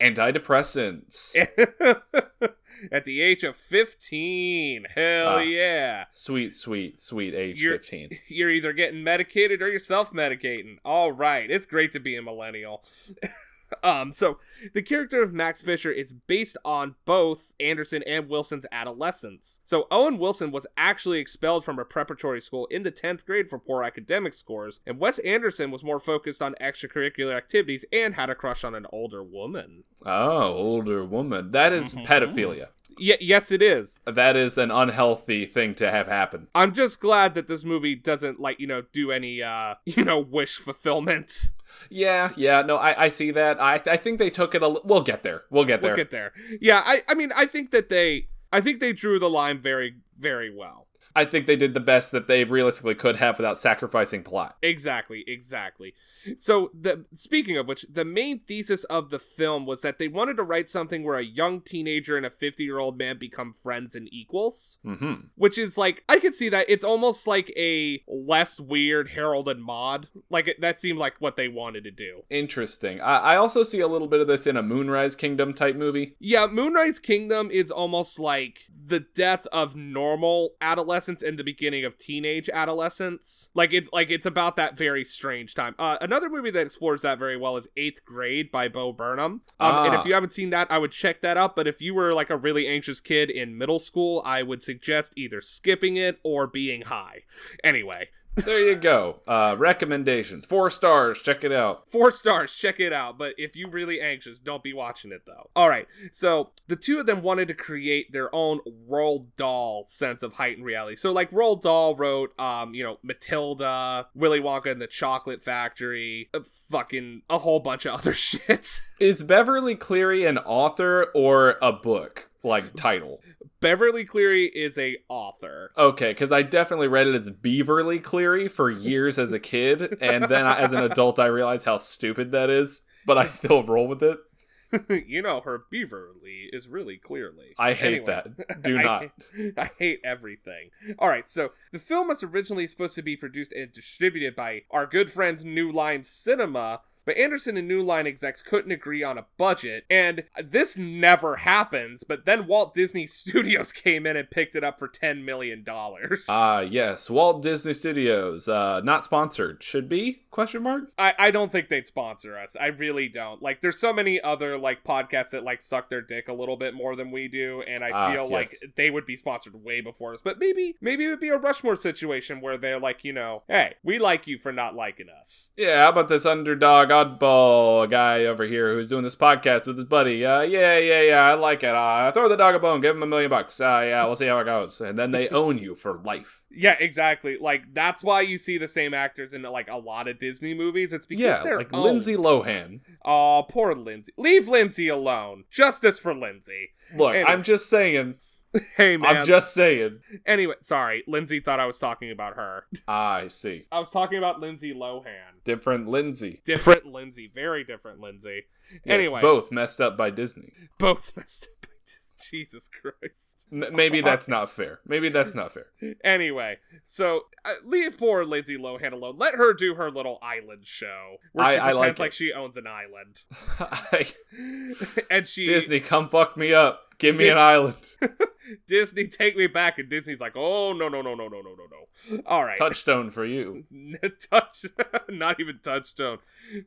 antidepressants. At the age of 15. Hell uh, yeah. Sweet, sweet, sweet age you're, 15. You're either getting medicated or you're self medicating. All right. It's great to be a millennial. Um, so the character of Max Fisher is based on both Anderson and Wilson's adolescence. So Owen Wilson was actually expelled from a preparatory school in the 10th grade for poor academic scores, and Wes Anderson was more focused on extracurricular activities and had a crush on an older woman. Oh, older woman. That is pedophilia. Y- yes, it is. That is an unhealthy thing to have happen. I'm just glad that this movie doesn't like, you know, do any uh, you know, wish fulfillment. Yeah, yeah, no, I, I see that. I I think they took it a. li- We'll get there. We'll get there. We'll get there. Yeah, I I mean, I think that they I think they drew the line very very well. I think they did the best that they realistically could have without sacrificing plot. Exactly, exactly. So the speaking of which, the main thesis of the film was that they wanted to write something where a young teenager and a 50-year-old man become friends and equals, hmm which is like I could see that it's almost like a less weird Harold and Maude. Like it, that seemed like what they wanted to do. Interesting. I, I also see a little bit of this in a Moonrise Kingdom type movie. Yeah, Moonrise Kingdom is almost like the death of normal adolescence and the beginning of teenage adolescence. Like it's like it's about that very strange time. Uh, another movie that explores that very well is Eighth Grade by Bo Burnham. Um, And Ah. if you haven't seen that, I would check that out. But if you were like a really anxious kid in middle school, I would suggest either skipping it or being high. Anyway. There you go. Uh, recommendations. Four stars. Check it out. Four stars, check it out. But if you really anxious, don't be watching it though. All right. So the two of them wanted to create their own Roald Dahl sense of heightened reality. So like Roald Dahl wrote, um, you know, Matilda, Willy Wonka and the Chocolate Factory, uh, fucking a whole bunch of other shit. Is Beverly Cleary an author or a book like title? Beverly Cleary is a author. Okay, because I definitely read it as Beverly Cleary for years as a kid, and then I, as an adult I realized how stupid that is. But I still roll with it. you know, her Beverly is really clearly. I hate Anyway. that. Do I- not. I hate everything. All right, so the film was originally supposed to be produced and distributed by our good friends New Line Cinema. But Anderson and New Line execs couldn't agree on a budget, and this never happens. But then Walt Disney Studios came in and picked it up for $10 million. Ah, yes, Walt Disney Studios. Uh, not sponsored. Should be? Question mark. I, I don't think they'd sponsor us. I really don't. Like, there's so many other, like, podcasts that, like, suck their dick a little bit more than we do, and I Ah, feel yes. like they would be sponsored way before us. But maybe, maybe it would be a Rushmore situation where they're like, you know, hey, we like you for not liking us. Yeah, how about this underdog oddball guy over here who's doing this podcast with his buddy? Uh, yeah, yeah, yeah, I like it. Uh, throw the dog a bone, give him a million bucks. Uh, yeah, we'll see how it goes. And then they own you for life. Yeah, exactly. Like, that's why you see the same actors in, like, a lot of Disney movies. It's because Yeah, they're like owned. Lindsay Lohan. Oh, poor Lindsay. Leave Lindsay alone. Justice for Lindsay. Look, Anyway. I'm just saying. Hey, man. I'm just saying. Anyway, sorry. Lindsay thought I was talking about her. I see. I was talking about Lindsay Lohan. Different Lindsay. Different Lindsay. Very different Lindsay. Yes, Anyway. both messed up by Disney. Both messed up. by Disney. Jesus Christ. M- maybe that's not fair. Maybe that's not fair. Anyway, so uh, leave poor Lindsay Lohan alone. Let her do her little island show where I- she pretends like like, she owns an island, I- and she Disney, come fuck me up. Give me an island. Disney take me back, and Disney's like, oh no no no no no no no no. All right, Touchstone for you. touch not even touchstone.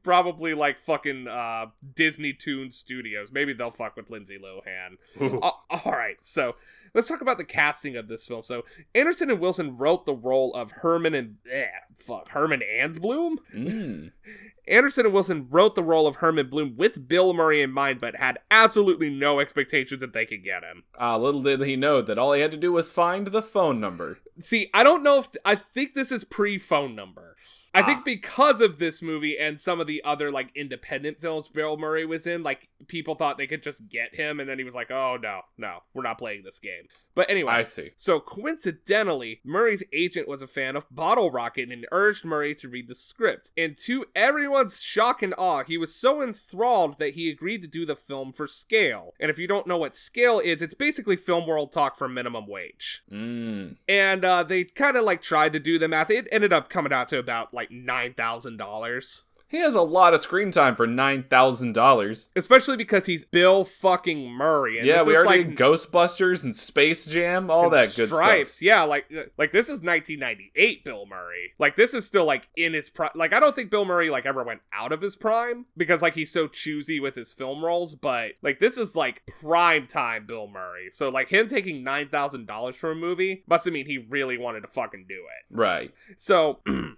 Probably like fucking uh disney toon studios. Maybe they'll fuck with lindsay lohan. Uh, all right so let's talk about the casting of this film so anderson and wilson wrote the role of herman and eh, fuck herman and bloom Mm. anderson and wilson wrote the role of herman bloom with bill murray in mind but had absolutely no expectations that they could get him Ah, little did he know that all he had to do was find the phone number. See, I don't know if I think this is pre phone number. I Ah. think because of this movie and some of the other like independent films Bill Murray was in, like people thought they could just get him, and then he was like, "Oh no, no, we're not playing this game." But anyway, I see. so coincidentally, Murray's agent was a fan of Bottle Rocket and urged Murray to read the script. And to everyone's shock and awe, he was so enthralled that he agreed to do the film for scale. And if you don't know what scale is, it's basically film world talk for minimum wage Mm. and uh, they kind of like tried to do the math. It ended up coming out to about like nine thousand dollars. He has a lot of screen time for nine thousand dollars. Especially because he's Bill fucking Murray. And Yeah, we already like did Ghostbusters and Space Jam, all that good stripes. stuff. Yeah, like like this is 1998 Bill Murray. Like this is still like in his prime. Like I don't think Bill Murray like ever went out of his prime because like he's so choosy with his film roles. But like this is like prime time Bill Murray. So like him taking nine thousand dollars for a movie must have mean he really wanted to fucking do it. Right. So.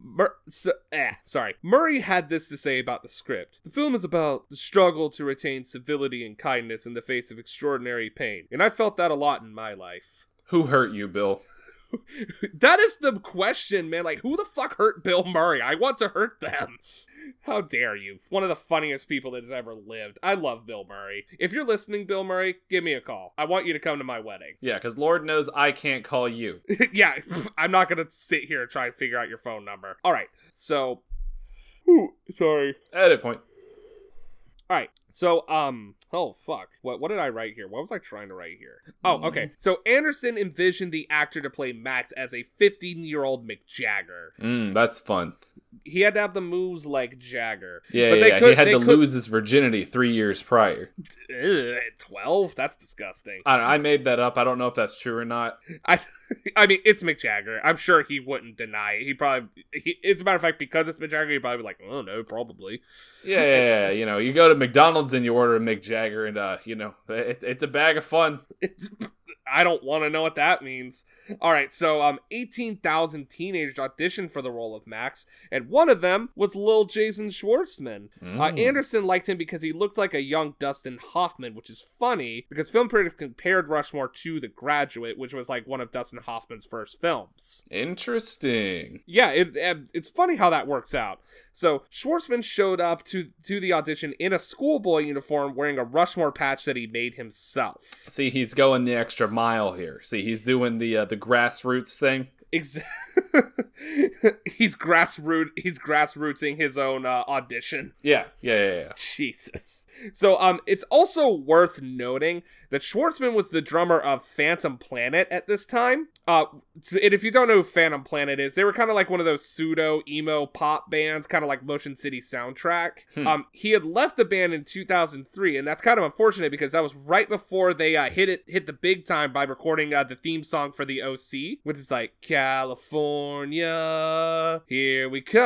Mur- so, eh, sorry. Murray had this to say about the script. The film is about the struggle to retain civility and kindness in the face of extraordinary pain, and I felt that a lot in my life. Who hurt you, Bill? That is the question, man. Like, who the fuck hurt Bill Murray? I want to hurt them. How dare you? One of the funniest people that has ever lived. I love Bill Murray. If you're listening, Bill Murray, give me a call. I want you to come to my wedding. Yeah, because Lord knows I can't call you. yeah, I'm not gonna sit here and try and figure out your phone number. All right, so, Ooh, sorry. Edit point. All right, so um, oh fuck, what what did I write here? What was I trying to write here? Oh, okay. So Anderson envisioned the actor to play Max as a 15 year old Mick Jagger. Mm, that's fun. He had to have the moves like Jagger. Yeah, But yeah, could- he had to could- lose his virginity three years prior. 12? That's disgusting. I, don't, I made that up. I don't know if that's true or not. I, I mean, it's Mick Jagger. I'm sure he wouldn't deny it. He probably, he, it's a matter of fact, because it's Mick Jagger, he'd probably be like, oh no, probably. Yeah, yeah, yeah. You know, you go to McDonald's and you order a Mick Jagger, and uh, you know, it, it's a bag of fun. It's, I don't want to know what that means. All right, so um, 18,000 teenagers auditioned for the role of Max, and one of them was Lil Jason Schwartzman. Uh, Mm. Anderson liked him because he looked like a young Dustin Hoffman, which is funny because film critics compared Rushmore to The Graduate, which was like one of Dustin Hoffman's first films. Interesting. Yeah, it, it- it's funny how that works out. So Schwartzman showed up to to the audition in a schoolboy uniform, wearing a Rushmore patch that he made himself. See, he's going the extra mile here. See, he's doing the uh, the grassroots thing. Ex- he's grassroot. He's grassrootsing his own uh, audition. Yeah, yeah, yeah, yeah. Jesus. So um it's also worth noting that Schwartzman was the drummer of Phantom Planet at this time. Uh and if you don't know who Phantom Planet is, they were kind of like one of those pseudo emo pop bands, kind of like Motion City Soundtrack. Hmm. Um he had left the band in 2003 and that's kind of unfortunate because that was right before they uh, hit it hit the big time by recording uh, the theme song for the OC, which is like California, here we come.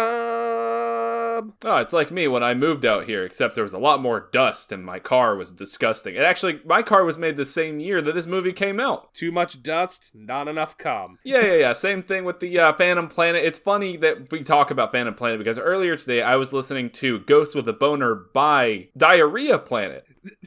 Oh, it's like me when I moved out here, except there was a lot more dust and my car was disgusting. And actually, my car was made the same year that this movie came out. Too much dust, not enough cum. Yeah, yeah, yeah. Same thing with the uh, Phantom Planet. It's funny that we talk about Phantom Planet because earlier today I was listening to Ghost with a Boner by Diarrhea Planet.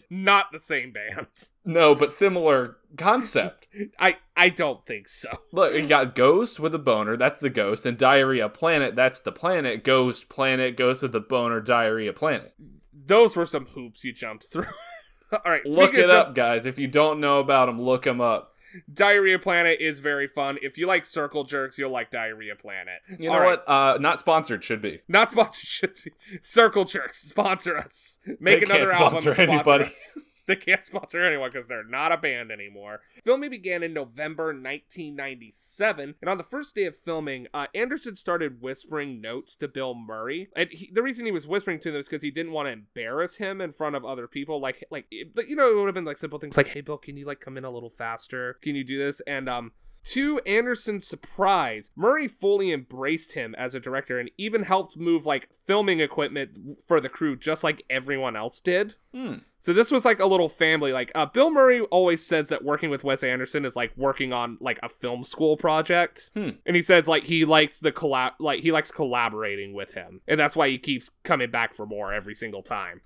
Not the same band. No, but similar concept. I I don't think so. Look, you got Ghost with a boner, that's the ghost, and Diarrhea Planet, that's the planet. Ghost Planet, Ghost with a boner, Diarrhea Planet. Those were some hoops you jumped through. All right, Look it up, guys. If you don't know about them, look them up. Diarrhea Planet is very fun. If you like Circle Jerks, you'll like Diarrhea Planet. You know All right, what? Uh, not sponsored should be. Not sponsored. Should be. Circle Jerks sponsor us. Make They another album. sponsor sponsor anybody. They can't sponsor anyone because they're not a band anymore. Filming began in November 1997, and on the first day of filming, uh, Anderson started whispering notes to Bill Murray. And he, the reason he was whispering to them is because he didn't want to embarrass him in front of other people. Like, like you know, it would have been like simple things like, "Hey, Bill, can you like come in a little faster? Can you do this?" And um, to Anderson's surprise, Murray fully embraced him as a director and even helped move like filming equipment for the crew just like everyone else did. Hmm. So this was like a little family. Like uh, Bill Murray always says that working with Wes Anderson is like working on like a film school project, Hmm. and he says like he likes the collab, like he likes collaborating with him, and that's why he keeps coming back for more every single time.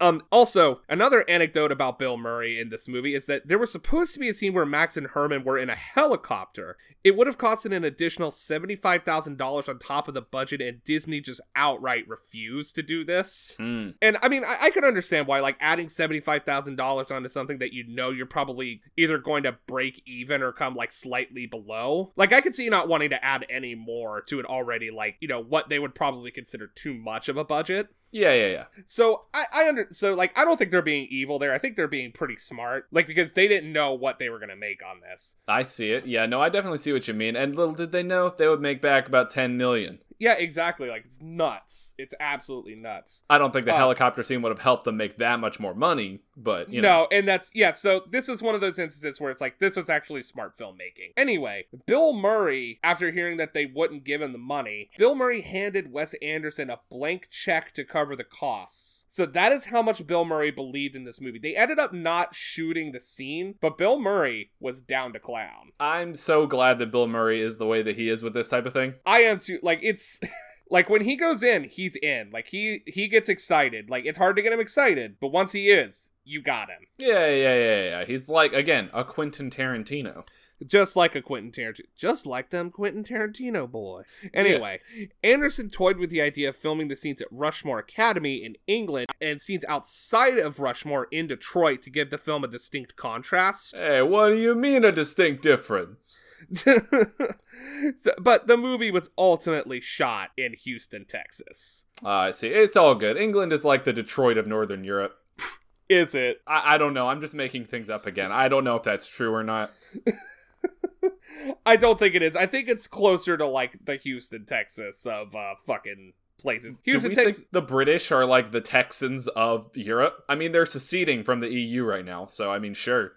Um, also, another anecdote about Bill Murray in this movie is that there was supposed to be a scene where Max and Herman were in a helicopter. It would have costed an additional $75,000 on top of the budget, and Disney just outright refused to do this. Hmm. And I mean, I, I can understand why, like, adding $75,000 onto something that you know you're probably either going to break even or come, like, slightly below. Like, I could see not wanting to add any more to it already, like, you know, what they would probably consider too much of a budget. Yeah, yeah, yeah. So I, I under so like I don't think they're being evil there. I think they're being pretty smart, like because they didn't know what they were gonna make on this. I see it. Yeah, no, I definitely see what you mean. And little did they know they would make back about 10 million. Yeah, exactly. Like it's nuts. It's absolutely nuts. I don't think the Uh, helicopter scene would have helped them make that much more money, but you know. no, and that's yeah. So this is one of those instances where it's like this was actually smart filmmaking. Anyway, Bill Murray, after hearing that they wouldn't give him the money, Bill Murray handed Wes Anderson a blank check to cover the costs. So that is how much Bill Murray believed in this movie. They ended up not shooting the scene, but Bill Murray was down to clown. I'm so glad that Bill Murray is the way that he is with this type of thing. I am too. Like it's. Like when he goes in, he's in. Like he he gets excited. Like it's hard to get him excited, but once he is, you got him. Yeah, yeah, yeah, yeah. He's like again a Quentin Tarantino. Just like a Quentin Tarantino. Just like them Quentin Tarantino boy. Anyway, Anderson toyed with the idea of filming the scenes at Rushmore Academy in England and scenes outside of Rushmore in Detroit to give the film a distinct contrast. Hey, what do you mean a distinct difference? So- but the movie was ultimately shot in Houston, Texas. Uh, I see. It's all good. England is like the Detroit of Northern Europe. Is it? I, I don't know. I'm just making things up again. I don't know if that's true or not. I don't think it is. I think it's closer to like the Houston, Texas of uh fucking places. Houston, Texas. the British are like the Texans of Europe? I mean, they're seceding from the EU right now, so I mean, sure.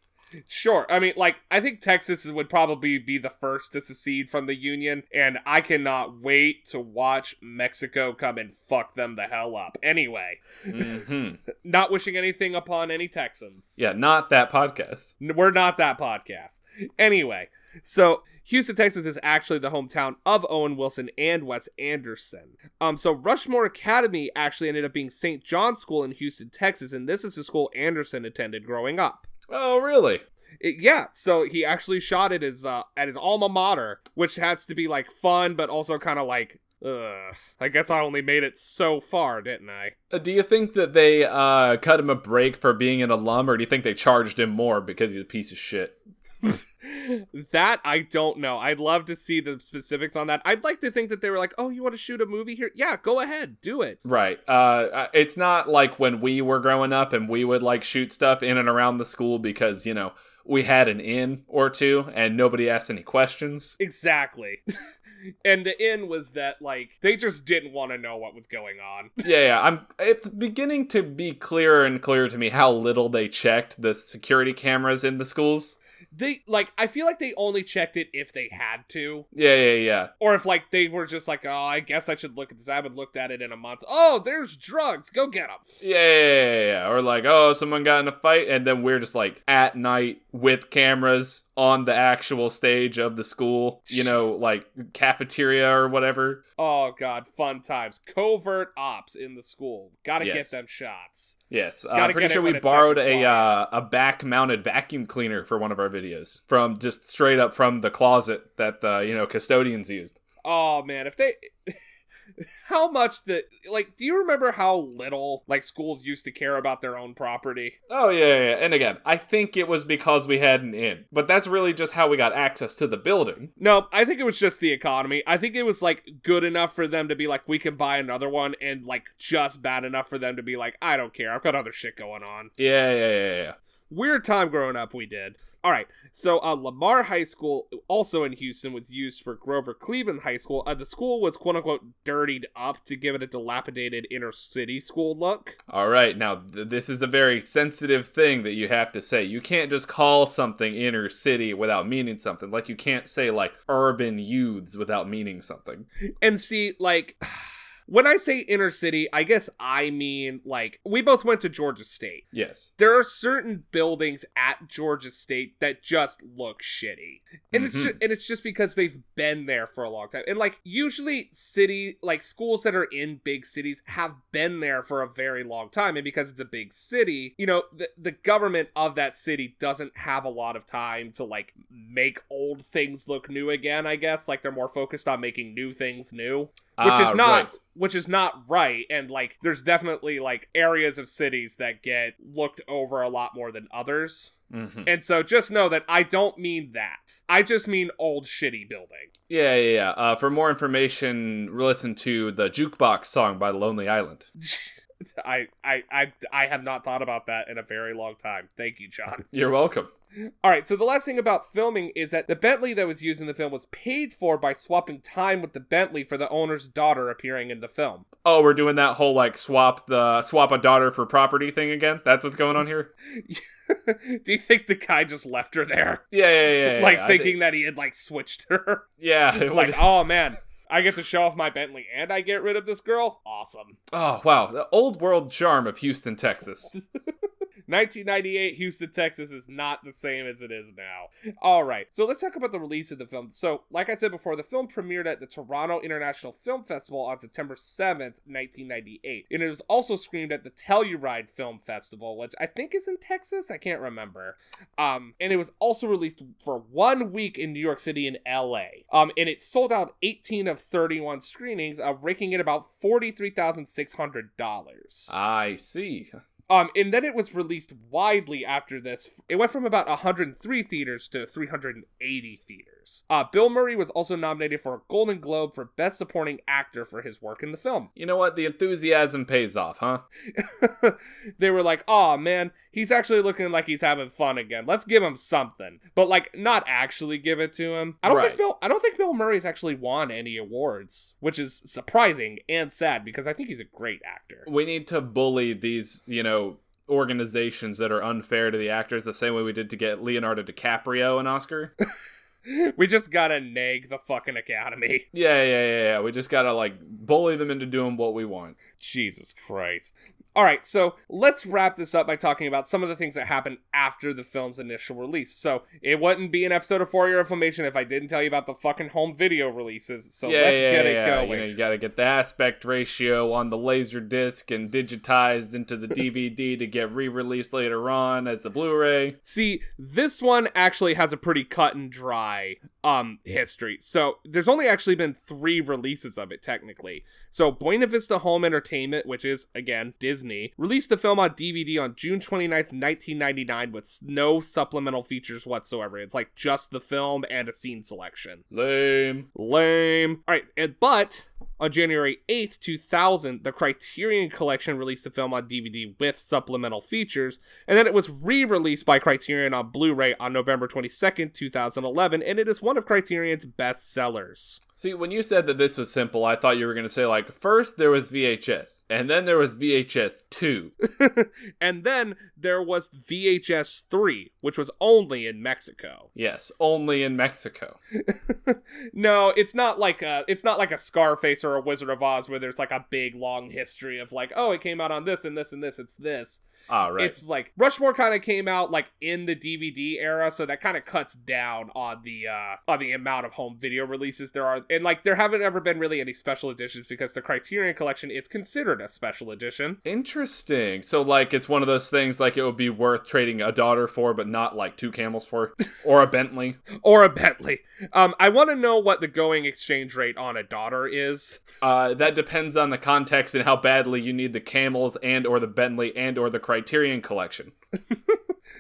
Sure. I mean, like, I think Texas would probably be the first to secede from the Union, and I cannot wait to watch Mexico come and fuck them the hell up. Anyway, hmm not wishing anything upon any Texans. Yeah, not that podcast. We're not that podcast. Anyway, so Houston, Texas is actually the hometown of Owen Wilson and Wes Anderson. Um, so Rushmore Academy actually ended up being St. John's School in Houston, Texas, and this is the school Anderson attended growing up. Oh, really? It- yeah, so he actually shot it as uh, at his alma mater, which has to be like fun, but also kind of like, ugh. I guess I only made it so far, didn't I? Uh, do you think that they uh, cut him a break for being an alum, or do you think they charged him more because he's a piece of shit? that I don't know. I'd love to see the specifics on that. I'd like to think that they were like, "Oh, you want to shoot a movie here? Yeah, go ahead, do it." Right. Uh, it's not like when we were growing up and we would like shoot stuff in and around the school because you know we had an in or two and nobody asked any questions. Exactly. and the in was that like they just didn't want to know what was going on. Yeah, yeah. I'm. It's beginning to be clearer and clearer to me how little they checked the security cameras in the schools. They like I feel like they only checked it if they had to. Yeah, yeah, yeah. Or if like they were just like, oh, I guess I should look at this. I haven't looked at it in a month. Oh, there's drugs. Go get them. Yeah, yeah, yeah, yeah. Or like, oh, someone got in a fight, and then we're just like at night with cameras on the actual stage of the school, you know, like cafeteria or whatever. Oh god, fun times. Covert ops in the school. Got to Yes. get them shots. Yes, uh, I'm pretty sure we borrowed a uh, a back mounted vacuum cleaner for one of our videos from just straight up from the closet that the you know custodians used. Oh man, if they how much that like do you remember how little like schools used to care about their own property? Oh yeah, yeah. And again, I think it was because we had an in, but that's really just how we got access to the building. No, I think it was just the economy. I think it was like good enough for them to be like we can buy another one and like just bad enough for them to be like I don't care. I've got other shit going on. Yeah, yeah, yeah, yeah. Weird time growing up we did. All right. So uh, Lamar High School also in Houston was used for Grover Cleveland High School. Uh, the school was quote unquote dirtied up to give it a dilapidated inner city school look. All right, now th- this is a very sensitive thing that you have to say. You can't just call something inner city without meaning something. Like you can't say like urban youths without meaning something. And see, like, when I say inner city, I guess I mean, like, we both went to Georgia State. Yes. There are certain buildings at Georgia State that just look shitty. And it's Mhm. just and it's just because they've been there for a long time. And like usually city like schools that are in big cities have been there for a very long time and because it's a big city, you know, the the government of that city doesn't have a lot of time to like make old things look new again, I guess. Like they're more focused on making new things new which is Ah, not right. which is not right and like there's definitely like areas of cities that get looked over a lot more than others Mhm. and so just know that i don't mean that i just mean old shitty building Yeah, yeah, yeah. Uh, for more information, listen to the Jukebox song by Lonely Island. I, I, I, I have not thought about that in a very long time. Thank you, John. You're welcome. All right, so the last thing about filming is that the Bentley that was used in the film was paid for by swapping time with the Bentley for the owner's daughter appearing in the film. Oh, we're doing that whole like swap the swap a daughter for property thing again. That's what's going on here. Do you think the guy just left her there? Yeah, yeah, yeah. yeah like I thinking think- that he had like switched her? yeah. like, oh man, I get to show off my Bentley and I get rid of this girl? Awesome. oh wow, the old world charm of Houston, Texas. 1998 Houston, Texas is not the same as it is now. All right, so let's talk about the release of the film. So, like I said before, the film premiered at the Toronto International Film Festival on September 7th, 1998. And it was also screened at the Telluride Film Festival, which I think is in Texas. I can't remember. Um, and it was also released for one week in New York City and LA. Um, and it sold out 18 of 31 screenings, uh, raking in about $43,600. I see. Um, and then it was released widely after this. It went from about 103 theaters to 380 theaters. Uh, Bill Murray was also nominated for a Golden Globe for Best Supporting Actor for his work in the film. You know what? The enthusiasm pays off, huh? they were like, "Oh man, he's actually looking like he's having fun again. Let's give him something." But like, not actually give it to him. I don't Right. think Bill. I don't think Bill Murray's actually won any awards, which is surprising and sad because I think he's a great actor. We need to bully these, you know, organizations that are unfair to the actors the same way we did to get Leonardo DiCaprio an Oscar. we just gotta nag the fucking Academy. yeah, yeah, yeah, yeah. We just gotta like bully them into doing what we want. Jesus Christ. All right, so let's wrap this up by talking about some of the things that happened after the film's initial release. So it wouldn't be an episode of For Your Information if I didn't tell you about the fucking home video releases. So yeah, let's yeah, get yeah, it going. You know, you gotta get the aspect ratio on the laser disc and digitized into the DVD to get re-released later on as the Blu-ray. See, this one actually has a pretty cut and dry um history. So there's only actually been three releases of it technically. So Buena Vista Home Entertainment, which is again Disney, released the film on DVD on June 29th, 1999 with no supplemental features whatsoever. It's like just the film and a scene selection. Lame. Lame. All right, and, but on January 8th, 2000, the Criterion Collection released the film on DVD with supplemental features, and then it was re released by Criterion on Blu ray on November 22nd, 2011, and it is one of Criterion's best sellers. See, when you said that this was simple, I thought you were gonna say like first there was VHS, and then there was VHS two. and then there was VHS 3, which was only in Mexico. yes, only in Mexico. no, it's not like a it's not like a Scarface or a Wizard of Oz where there's like a big long history of like, oh, it came out on this and this and this, it's this. Ah, right. It's like Rushmore kind of came out like in the DVD era, so that kind of cuts down on the uh on the amount of home video releases there are. And like there haven't ever been really any special editions because the Criterion collection it's considered a special edition. Interesting. So like it's one of those things like it would be worth trading a daughter for, but not like two camels for, or a Bentley. Or a Bentley. Um, I want to know what the going exchange rate on a daughter is. Uh, that depends on the context and how badly you need the camels and or the Bentley and or the Criterion collection.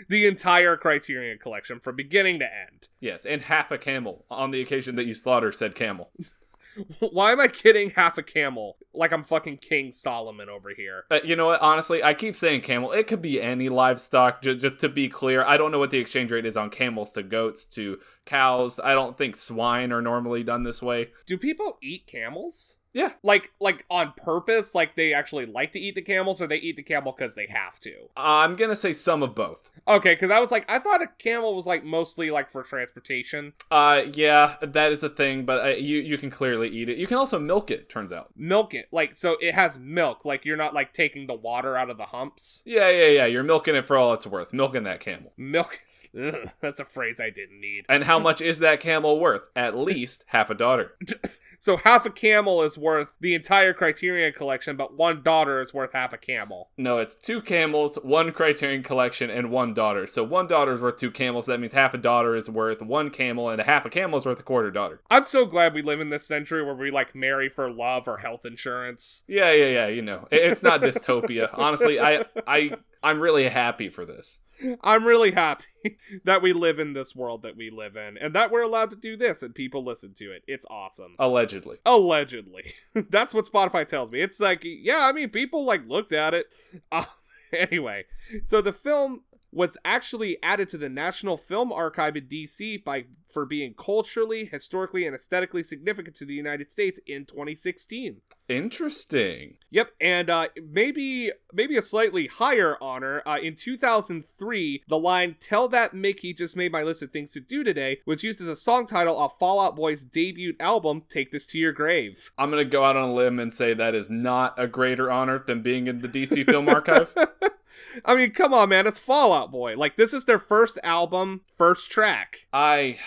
The entire Criterion collection from beginning to end. Yes, and half a camel on the occasion that you slaughter said camel. Why am I getting half a camel? Like I'm fucking King Solomon over here. Uh, you know what? Honestly, I keep saying camel. It could be any livestock. Just, just to be clear, I don't know what the exchange rate is on camels to goats to cows. I don't think swine are normally done this way. Do people eat camels? Yeah. Like like on purpose, like they actually like to eat the camels or they eat the camel cuz they have to. I'm gonna say some of both. Okay, cuz I was like I thought a camel was like mostly like for transportation. Uh, yeah, that is a thing, but uh, you you can clearly eat it. You can also milk it. Turns out. Milk it. Like so it has milk. Like you're not like taking the water out of the humps. Yeah, yeah, yeah. You're milking it for all it's worth. Milking that camel. Milk Ugh, that's a phrase I didn't need. And how much is that camel worth? At least half a daughter. So half a camel is worth the entire Criterion collection, but one daughter is worth half a camel. No, it's two camels, one Criterion collection, and one daughter. So one daughter is worth two camels. That means half a daughter is worth one camel, and a half a camel is worth a quarter daughter. I'm so glad we live in this century where we like marry for love or health insurance. Yeah, yeah, yeah. You know, it's not dystopia. Honestly, I, I, I'm really happy for this. I'm really happy that we live in this world that we live in and that we're allowed to do this and people listen to it. It's awesome. Allegedly. Allegedly. That's what Spotify tells me. It's like, yeah, I mean, people like looked at it. Uh, anyway, so the film was actually added to the National Film Archive in DC by for being culturally, historically, and aesthetically significant to the United States in 2016. Interesting. Yep, and uh, maybe maybe a slightly higher honor. Uh, in 2003, the line "Tell that Mickey just made my list of things to do today" was used as a song title of Fall Out Boy's debut album "Take This to Your Grave." I'm gonna go out on a limb and say that is not a greater honor than being in the DC Film Archive. I mean, come on, man. It's Fall Out Boy. Like, this is their first album, first track. I.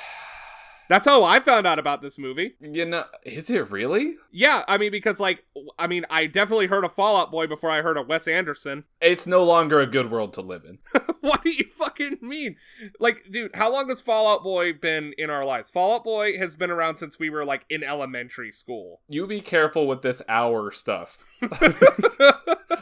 That's how I found out about this movie. You know, is it really? Yeah, I mean, because, like, I mean, I definitely heard of Fall Out Boy before I heard of Wes Anderson. It's no longer a good world to live in. what do you fucking mean? Like, dude, how long has Fall Out Boy been in our lives? Fall Out Boy has been around since we were, like, in elementary school. You be careful with this hour stuff.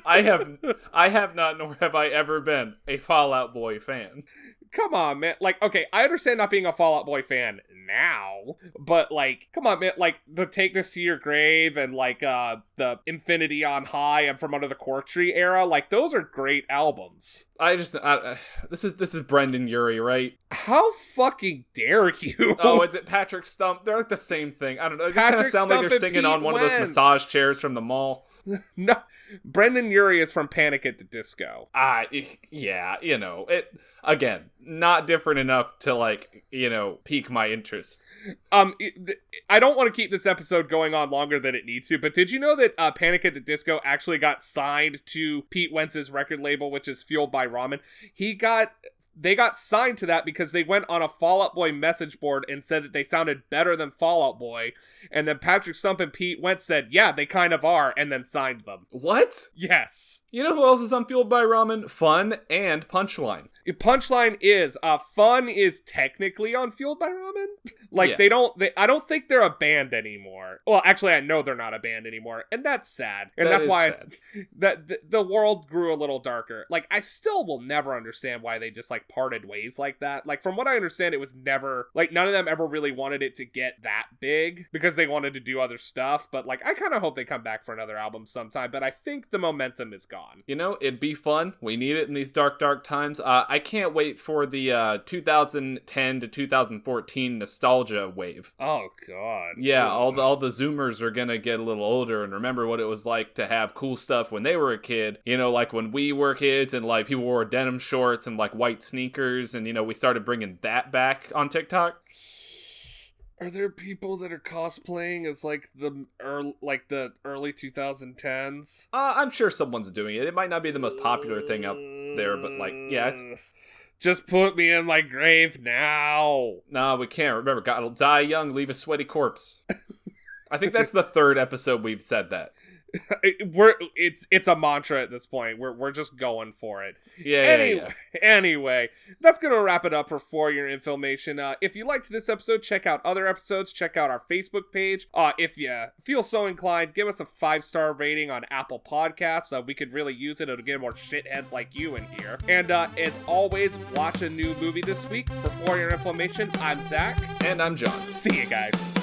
I have I have not nor have I ever been a Fall Out Boy fan. Come on, man. Like, okay, I understand not being a Fall Out Boy fan now, but like, come on, man. Like the Take This to Your Grave and like uh the Infinity on High and From Under the Cork Tree era, like those are great albums. I just I, this is this is Brendon Urie, right? How fucking dare you? Oh, is it Patrick Stump? They're like the same thing. I don't know. It just kind of sound like they're singing on one Wentz. of those massage chairs from the mall. no, Brendon Urie is from Panic at the Disco. Ah, uh, yeah, you know it. Again, not different enough to like you know pique my interest. Um, I don't want to keep this episode going on longer than it needs to, but did you know that uh, Panic at the Disco actually got signed to Pete Wentz's record label, which is Fueled by Ramen? He got they got signed to that because they went on a Fall Out Boy message board and said that they sounded better than Fall Out Boy, and then Patrick Stump and Pete Wentz said, "Yeah, they kind of are," and then signed them. What? Yes. You know who else is on Fueled by Ramen? Fun and Punchline. Punchline is uh Fun is technically on Fueled by Ramen. like yeah. they don't they I don't think they're a band anymore. Well, actually I know they're not a band anymore, and that's sad. And that that's why sad. that the, the world grew a little darker. Like I still will never understand why they just like parted ways like that. Like from what I understand it was never like none of them ever really wanted it to get that big because they wanted to do other stuff, but like I kind of hope they come back for another album sometime, but I think the momentum is gone. You know, it'd be fun. We need it in these dark dark times. Uh I can't wait for the uh, 2010 to 2014 nostalgia wave. Oh God. Yeah, all the all the Zoomers are gonna get a little older and remember what it was like to have cool stuff when they were a kid. You know, like when we were kids and like people wore denim shorts and like white sneakers, and you know we started bringing that back on TikTok. Are there people that are cosplaying as like the early, like the early 2010s? Uh, I'm sure someone's doing it. It might not be the most popular thing out there, but like, yeah, it's. Just put me in my grave now. No, we can't. Remember, God will die young, leave a sweaty corpse. I think that's the third episode we've said that. we're it's it's a mantra at this point. We're we're just going for it. Yeah. Anyway, yeah. anyway, that's gonna wrap it up for For Your Information. Uh, if you liked this episode, check out other episodes. Check out our Facebook page. Uh, if you feel so inclined, give us a five star rating on Apple Podcasts. Uh, we could really use it. It'll get more shitheads like you in here. And uh, as always, watch a new movie this week. For For Your Information, I'm Zach, and I'm John. See you guys.